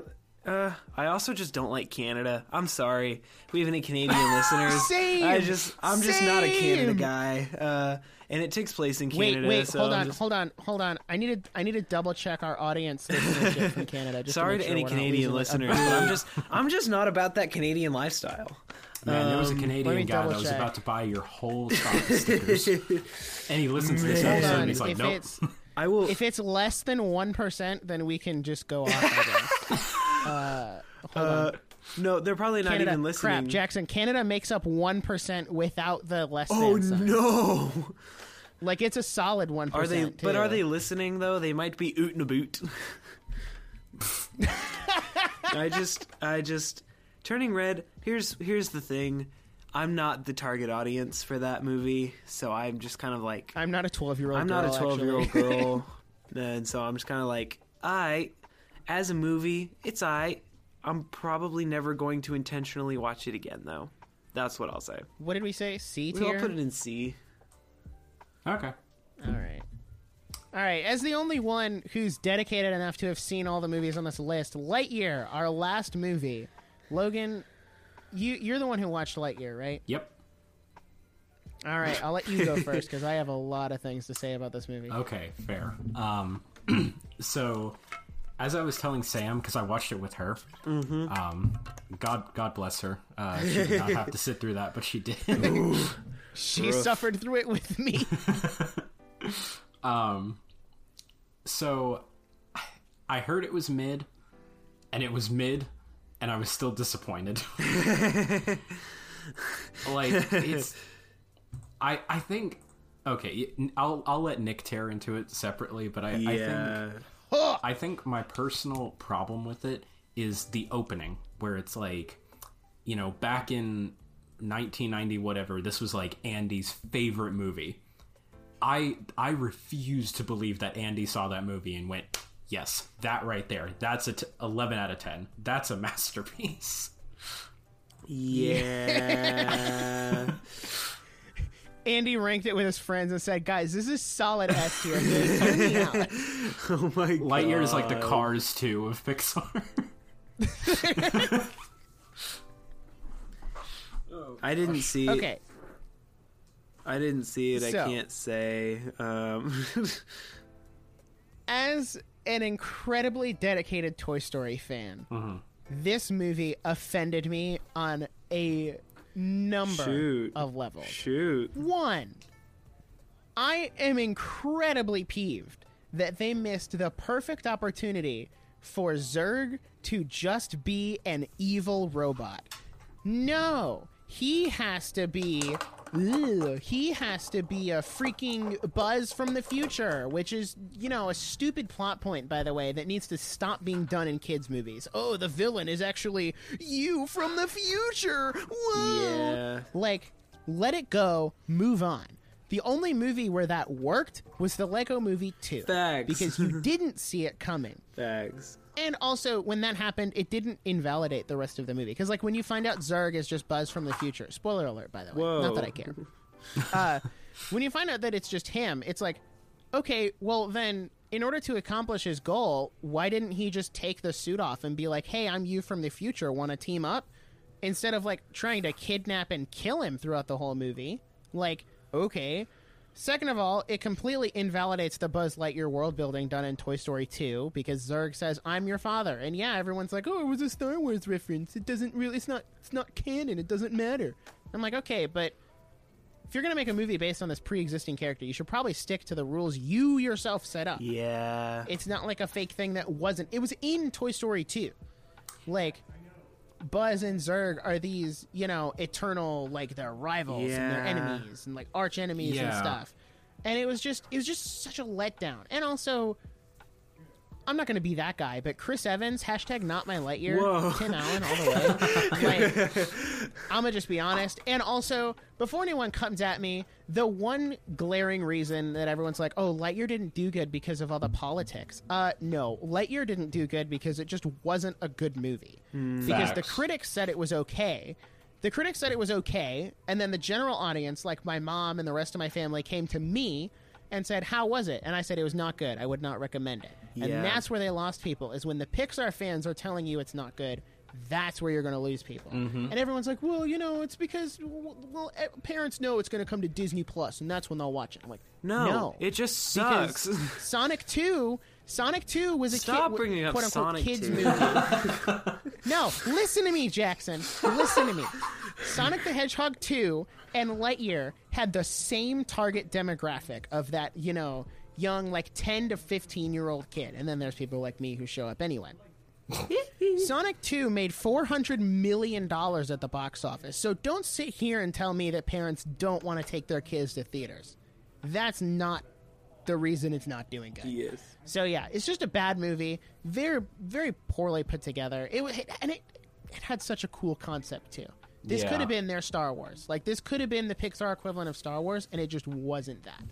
uh, I also just don't like Canada. I'm sorry. If we have any Canadian listeners. Same. I just, I'm just not a Canada guy. Uh, and it takes place in Canada. wait, so hold I'm on, just- hold on, hold on. I need to I need to double check our audience listenership from Canada. Just Sorry to, to make any sure we're not Canadian listeners, but I'm just, I'm just not about that Canadian lifestyle. Man, there was a let me Canadian guy that was about to buy your whole stock of stickers, and he listens to this episode, and he's like, if "Nope." I will. if it's less than one percent, then we can just go off. Uh, uh, no, they're probably not Canada, even listening. crap, Jackson. Canada makes up one percent without the less oh sign. no! Like it's a solid one Are they? percent. But are they listening though? They might be oot and a boot. I just, I just turning red. Here's here's the thing. I'm not the target audience for that movie, so I'm just kind of like I'm not a 12 year old. I'm not a 12 year old girl, and so I'm just kind of like, I, as a movie, it's I. I'm probably never going to intentionally watch it again, though. That's what I'll say. What did we say? C We'll put it in C. Okay. All right. All right. As the only one who's dedicated enough to have seen all the movies on this list, Lightyear, our last movie. Logan, you you're the one who watched Lightyear, right? Yep. All right. I'll let you go first because I have a lot of things to say about this movie. Okay, fair. Um, so, as I was telling Sam, because I watched it with her, um, God, God bless her. Uh, she did not have to sit through that, but she did. She suffered through it with me. um, so, I heard it was mid, and it was mid, and I was still disappointed. like it's, I I think. Okay, I'll I'll let Nic tear into it separately, but I, I think Yeah. I think my personal problem with it is the opening, where it's like, you know, back in 1990, whatever, this was like Andy's favorite movie. I I refuse to believe that Andy saw that movie and went, yes, that right there, that's a t- 11 out of 10. That's a masterpiece. Yeah. Andy ranked it with his friends and said, "Guys, this is solid S tier. Hear me out." oh my god. Lightyear is like the Cars 2 of Pixar. I didn't see. Okay. I didn't see it. So- I can't say. Um, as an incredibly dedicated Toy Story fan, Mm-hmm. this movie offended me on a number Shoot. of levels. shoot. One, I am incredibly peeved that they missed the perfect opportunity for Zurg to just be an evil robot. No, he has to be. Ugh, he has to be a freaking Buzz from the future, which is, you know, a stupid plot point, by the way, that needs to stop being done in kids' movies. Oh, the villain is actually you from the future. Whoa! Yeah. Like, let it go, move on. The only movie where that worked was the Lego movie 2. Facts. Because you didn't see it coming. Fags. And also, when that happened, it didn't invalidate the rest of the movie. Because, like, when you find out Zurg is just Buzz from the future, spoiler alert, by the way. Whoa. Not that I care. uh, when you find out that it's just him, it's like, okay, well, then, in order to accomplish his goal, why didn't he just take the suit off and be like, hey, I'm you from the future, want to team up? Instead of, like, trying to kidnap and kill him throughout the whole movie. Like, okay. Second of all, it completely invalidates the Buzz Lightyear world building done in Toy Story 2 because Zurg says, "I'm your father," and yeah, everyone's like, "Oh, it was a Star Wars reference. It doesn't really. It's not. It's not canon. It doesn't matter." I'm like, okay, but if you're gonna make a movie based on this pre-existing character, you should probably stick to the rules you yourself set up. Yeah. It's not like a fake thing that wasn't. It was in Toy Story 2. Like Buzz and Zurg are these, you know, eternal like they're rivals and they're enemies and like arch enemies and stuff. And it was just it was just such a letdown. And also I'm not going to be that guy, but Chris Evans, hashtag not my Lightyear, Whoa. Tim Allen all the way. like, I'm gonna just be honest. And also, before anyone comes at me, the one glaring reason that everyone's like, "Oh, Lightyear didn't do good because of all the politics." Uh, no, Lightyear didn't do good because it just wasn't a good movie. because the critics said it was okay. The critics said it was okay, and then the general audience, like my mom and the rest of my family, came to me and said, "How was it?" And I said it was not good. I would not recommend it. Yeah. And that's where they lost people. Is when the Pixar fans are telling you it's not good. That's where you're going to lose people. Mm-hmm. And everyone's like, "Well, you know, it's because well, parents know it's going to come to Disney Plus, and that's when they'll watch it." I'm like, No, no, it just sucks. Sonic Two, Sonic Two was a Stop kid, bringing up quote unquote Sonic kids 2. movie. no, listen to me, Jackson. Listen to me. Sonic the Hedgehog 2 and Lightyear had the same target demographic of that, you know, young, like 10 to 15 year old kid. And then there's people like me who show up anyway. Sonic 2 made $400 million at the box office. So don't sit here and tell me that parents don't want to take their kids to theaters. That's not the reason it's not doing good. yes. So yeah, it's just a bad movie. Very, very poorly put together. It was, and it, it had such a cool concept too. This Yeah. could have been their Star Wars. Like this could have been the Pixar equivalent of Star Wars, and it just wasn't that.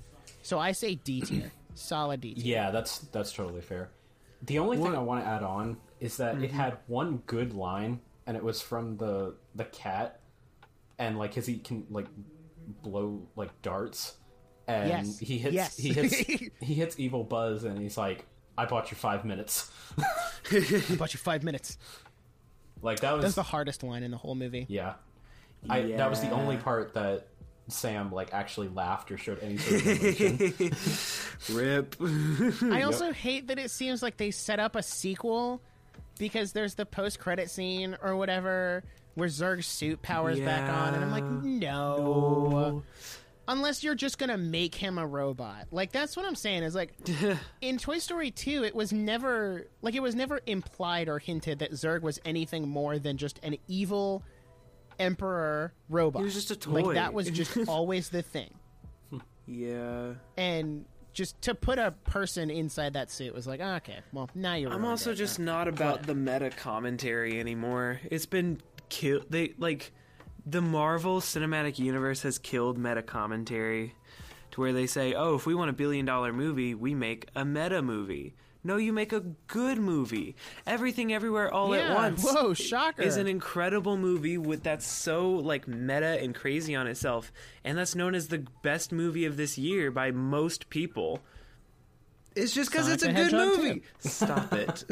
So I say D tier, solid D tier. Yeah, that's that's totally fair. The only thing I want to add on is that Mm-hmm. it had one good line, and it was from the the cat, and like his he can like blow like darts, and Yes. he hits Yes. he hits he hits evil Buzz, and he's like, "I bought you five minutes." I bought you five minutes. like that was That's the hardest line in the whole movie. yeah. I that was the only part that Sam like actually laughed or showed any sort of emotion. Rip. I also hate that it seems like they set up a sequel because there's the post credit scene or whatever where Zurg's suit powers back on, and I'm like, Yeah. no. Unless you're just gonna make him a robot. Like that's what I'm saying is like in Toy Story 2, it was never like it was never implied or hinted that Zurg was anything more than just an evil emperor robot. He was just a toy. Like that was just always the thing. yeah. and just to put a person inside that suit was like, oh, okay, well now you're. I'm also just not about the meta commentary anymore. It's been killed. They like the Marvel Cinematic Universe has killed meta commentary to where they say, "Oh, if we want a billion dollar movie, we make a meta movie." No, you make a good movie. Everything Everywhere All at Once. whoa, shocker. Is an incredible movie with that's so like meta and crazy on itself, and that's known as the best movie of this year by most people. It's just because it's a good movie. Stop it.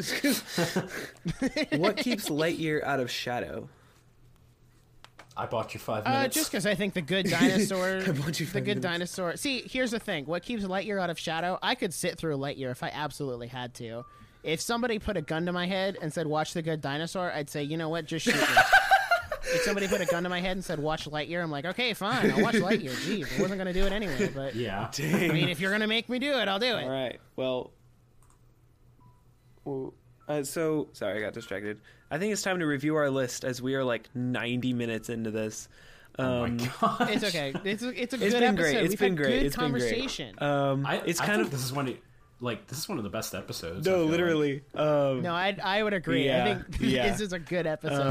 what keeps Lightyear out of shadow? I bought you five Uh, minutes. just because I think the good dinosaur, I want you the good minutes. dinosaur. See, here's the thing: what keeps Lightyear out of shadow? I could sit through Lightyear if I absolutely had to. If somebody put a gun to my head and said, "Watch the good dinosaur," I'd say, "You know what? Just shoot me." if somebody put a gun to my head and said, "Watch Lightyear," I'm like, "Okay, fine, I'll watch Lightyear." Jeez, I wasn't gonna do it anyway, but yeah. I mean, if you're gonna make me do it, I'll do it. All right. Well, well, uh, so sorry, I got distracted. I think it's time to review our list as we are like 90 minutes into this. Oh Um, my god. It's okay. It's a, it's a It's good been episode. great. It's We've been had great. Good It's been great. conversation. um, I, it's I kind think of this is one of like this is one of the best episodes. No, feel like. literally. Um, no, I I would agree. yeah, I think yeah. this is a good episode.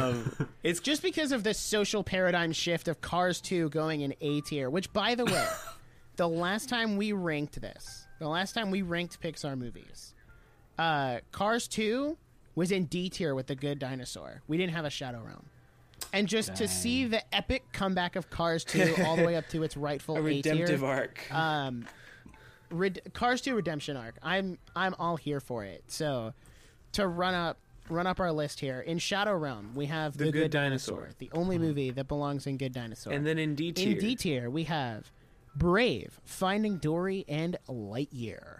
um, it's just because of the social paradigm shift of Cars 2 going in A tier, which, by the way, the last time we ranked this, the last time we ranked Pixar movies, uh, Cars 2 was in D tier with The Good Dinosaur. We didn't have a Shadow Realm. And just to see the epic comeback of Cars 2 all the way up to its rightful a A tier. redemptive arc. um, Red- Cars 2 Redemption arc. I'm I'm all here for it. So to run up run up our list here in Shadow Realm, we have The, Good Dinosaur. the only movie that belongs in Good Dinosaur. and then in D tier, in D tier, we have Brave, Finding Dory, and Lightyear.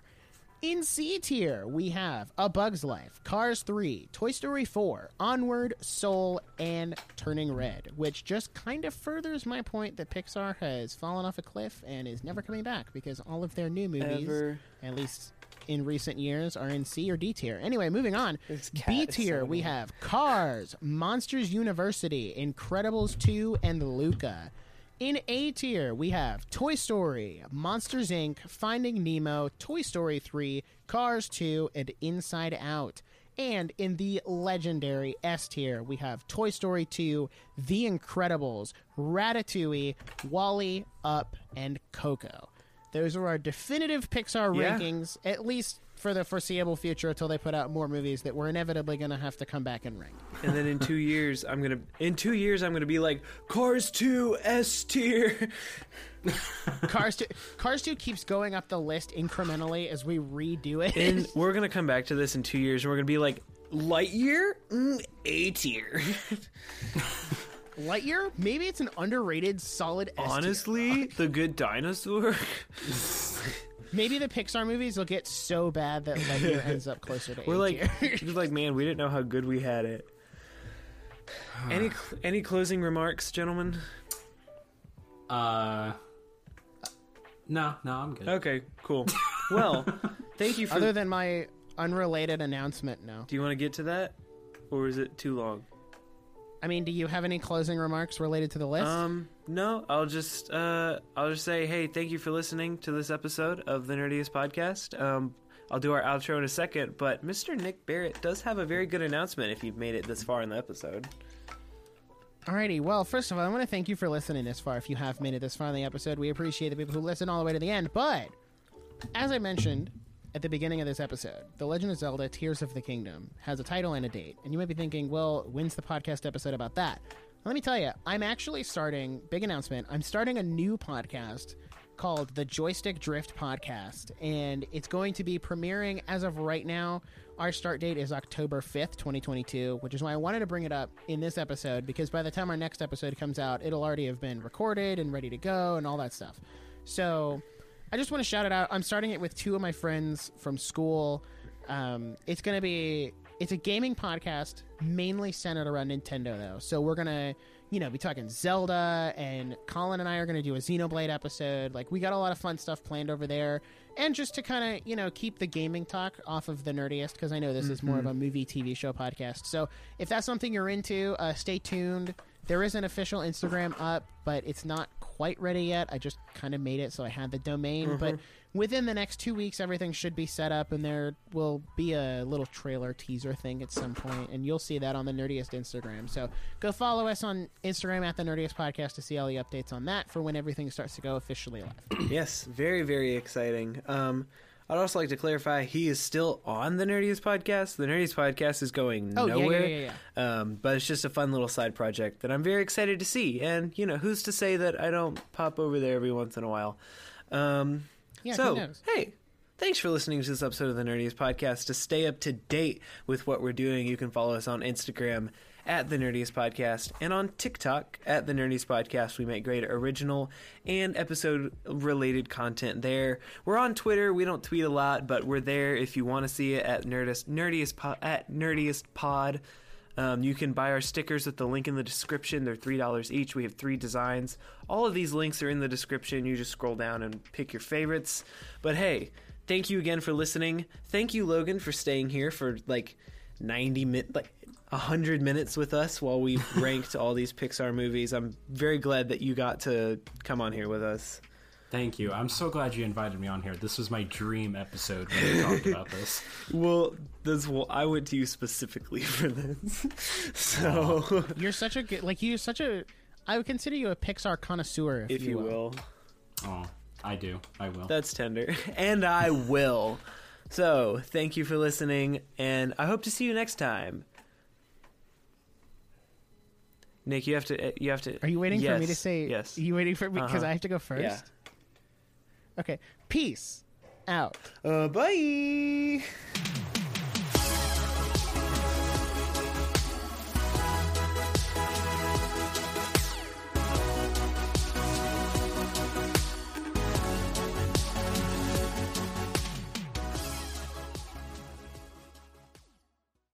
In C tier, we have A Bug's Life, Cars 3, Toy Story 4, Onward, Soul, and Turning Red, which just kind of furthers my point that Pixar has fallen off a cliff and is never coming back because all of their new movies, Ever. at least in recent years, are in C or D tier. Anyway, moving on. B tier, so we have Cars, Monsters University, Incredibles 2, and Luca. In A tier, we have Toy Story, Monsters Inc., Finding Nemo, Toy Story 3, Cars 2, and Inside Out. And in the legendary S tier, we have Toy Story 2, The Incredibles, Ratatouille, WALL-E, Up, and Coco. Those are our definitive Pixar Yeah. rankings, at least for the foreseeable future until they put out more movies that we're inevitably going to have to come back and rank. and then in two years, I'm gonna in two years I'm gonna be like Cars 2 S tier. Cars 2, Cars 2 keeps going up the list incrementally as we redo it. And we're gonna come back to this in two years, and we're gonna be like Lightyear mm, A tier. Lightyear, maybe it's an underrated solid S tier. Honestly, the Good Dinosaur. Maybe the Pixar movies will get so bad that Lightyear ends up closer to We're like, tier. we're like, man, we didn't know how good we had it. any cl- any closing remarks, gentlemen? Uh, no, no, I'm good. Okay, cool. Well, thank you for. Other than my unrelated announcement, no. Do you want to get to that, or is it too long? I mean, do you have any closing remarks related to the list? Um, no, I'll just uh, I'll just say, hey, thank you for listening to this episode of the Nerdiest Podcast. Um, I'll do our outro in a second, but Mr. Nic Barrett does have a very good announcement if you've made it this far in the episode. Alrighty, well, first of all, I want to thank you for listening this far. If you have made it this far in the episode, we appreciate the people who listen all the way to the end. But, as I mentioned at the beginning of this episode, The Legend of Zelda Tears of the Kingdom has a title and a date. And you might be thinking, well, when's the podcast episode about that? Let me tell you, I'm actually starting, big announcement, I'm starting a new podcast called the Joystick Drift Podcast. And it's going to be premiering as of right now. Our start date is October 5th, 2022, which is why I wanted to bring it up in this episode because by the time our next episode comes out, it'll already have been recorded and ready to go and all that stuff. So I just want to shout it out. I'm starting it with two of my friends from school. Um, it's going to be it's a gaming podcast mainly centered around Nintendo though. So we're going to, you know, be talking Zelda and Colin and I are going to do a Xenoblade episode. Like we got a lot of fun stuff planned over there. And just to kind of, you know, keep the gaming talk off of the nerdiest because I know this is more of a movie TV show podcast. So if that's something you're into, uh, stay tuned. There is an official Instagram up, but it's not quite ready yet. I just kind of made it so I had the domain, but within the next 2 weeks everything should be set up and there will be a little trailer teaser thing at some point and you'll see that on the Nerdiest Instagram. So go follow us on Instagram at the Nerdiest Podcast to see all the updates on that for when everything starts to go officially live. Yes, very very exciting. Um, I'd also like to clarify he is still on the Nerdiest podcast. The Nerdiest podcast is going Oh, yeah, yeah, nowhere. yeah, yeah, Um, but it's just a fun little side project that I'm very excited to see. And you know, who's to say that I don't pop over there every once in a while? Um, Yeah, so hey. Thanks for listening to this episode of the Nerdiest Podcast. To stay up to date with what we're doing, you can follow us on Instagram at the Nerdiest Podcast and on TikTok at the Nerdiest Podcast. We make great original and episode related content there. We're on Twitter. We don't tweet a lot, but we're there if you want to see it at Nerdist Nerdiest po- at Nerdiest Pod. Um, you can buy our stickers at the link in the description. They're three dollars each. We have three designs. All of these links are in the description. You just scroll down and pick your favorites. But hey, thank you again for listening. Thank you, Logan, for staying here for like ninety minutes, like hundred minutes with us while we ranked all these Pixar movies. I'm very glad that you got to come on here with us. Thank you. I'm so glad you invited me on here. This was my dream episode when we talked about this. Well, this well, I went to you specifically for this, so You're such a good, like you're such a. I would consider you a Pixar connoisseur, if, if you will. Oh, I do. I will. That's tender. And I will. So, thank you for listening, and I hope to see you next time. Nic, you have to. You have to. Are you waiting for me to say? yes? Are you waiting for me because Uh-huh. I have to go first? Yeah. Okay. Peace out. Uh, bye.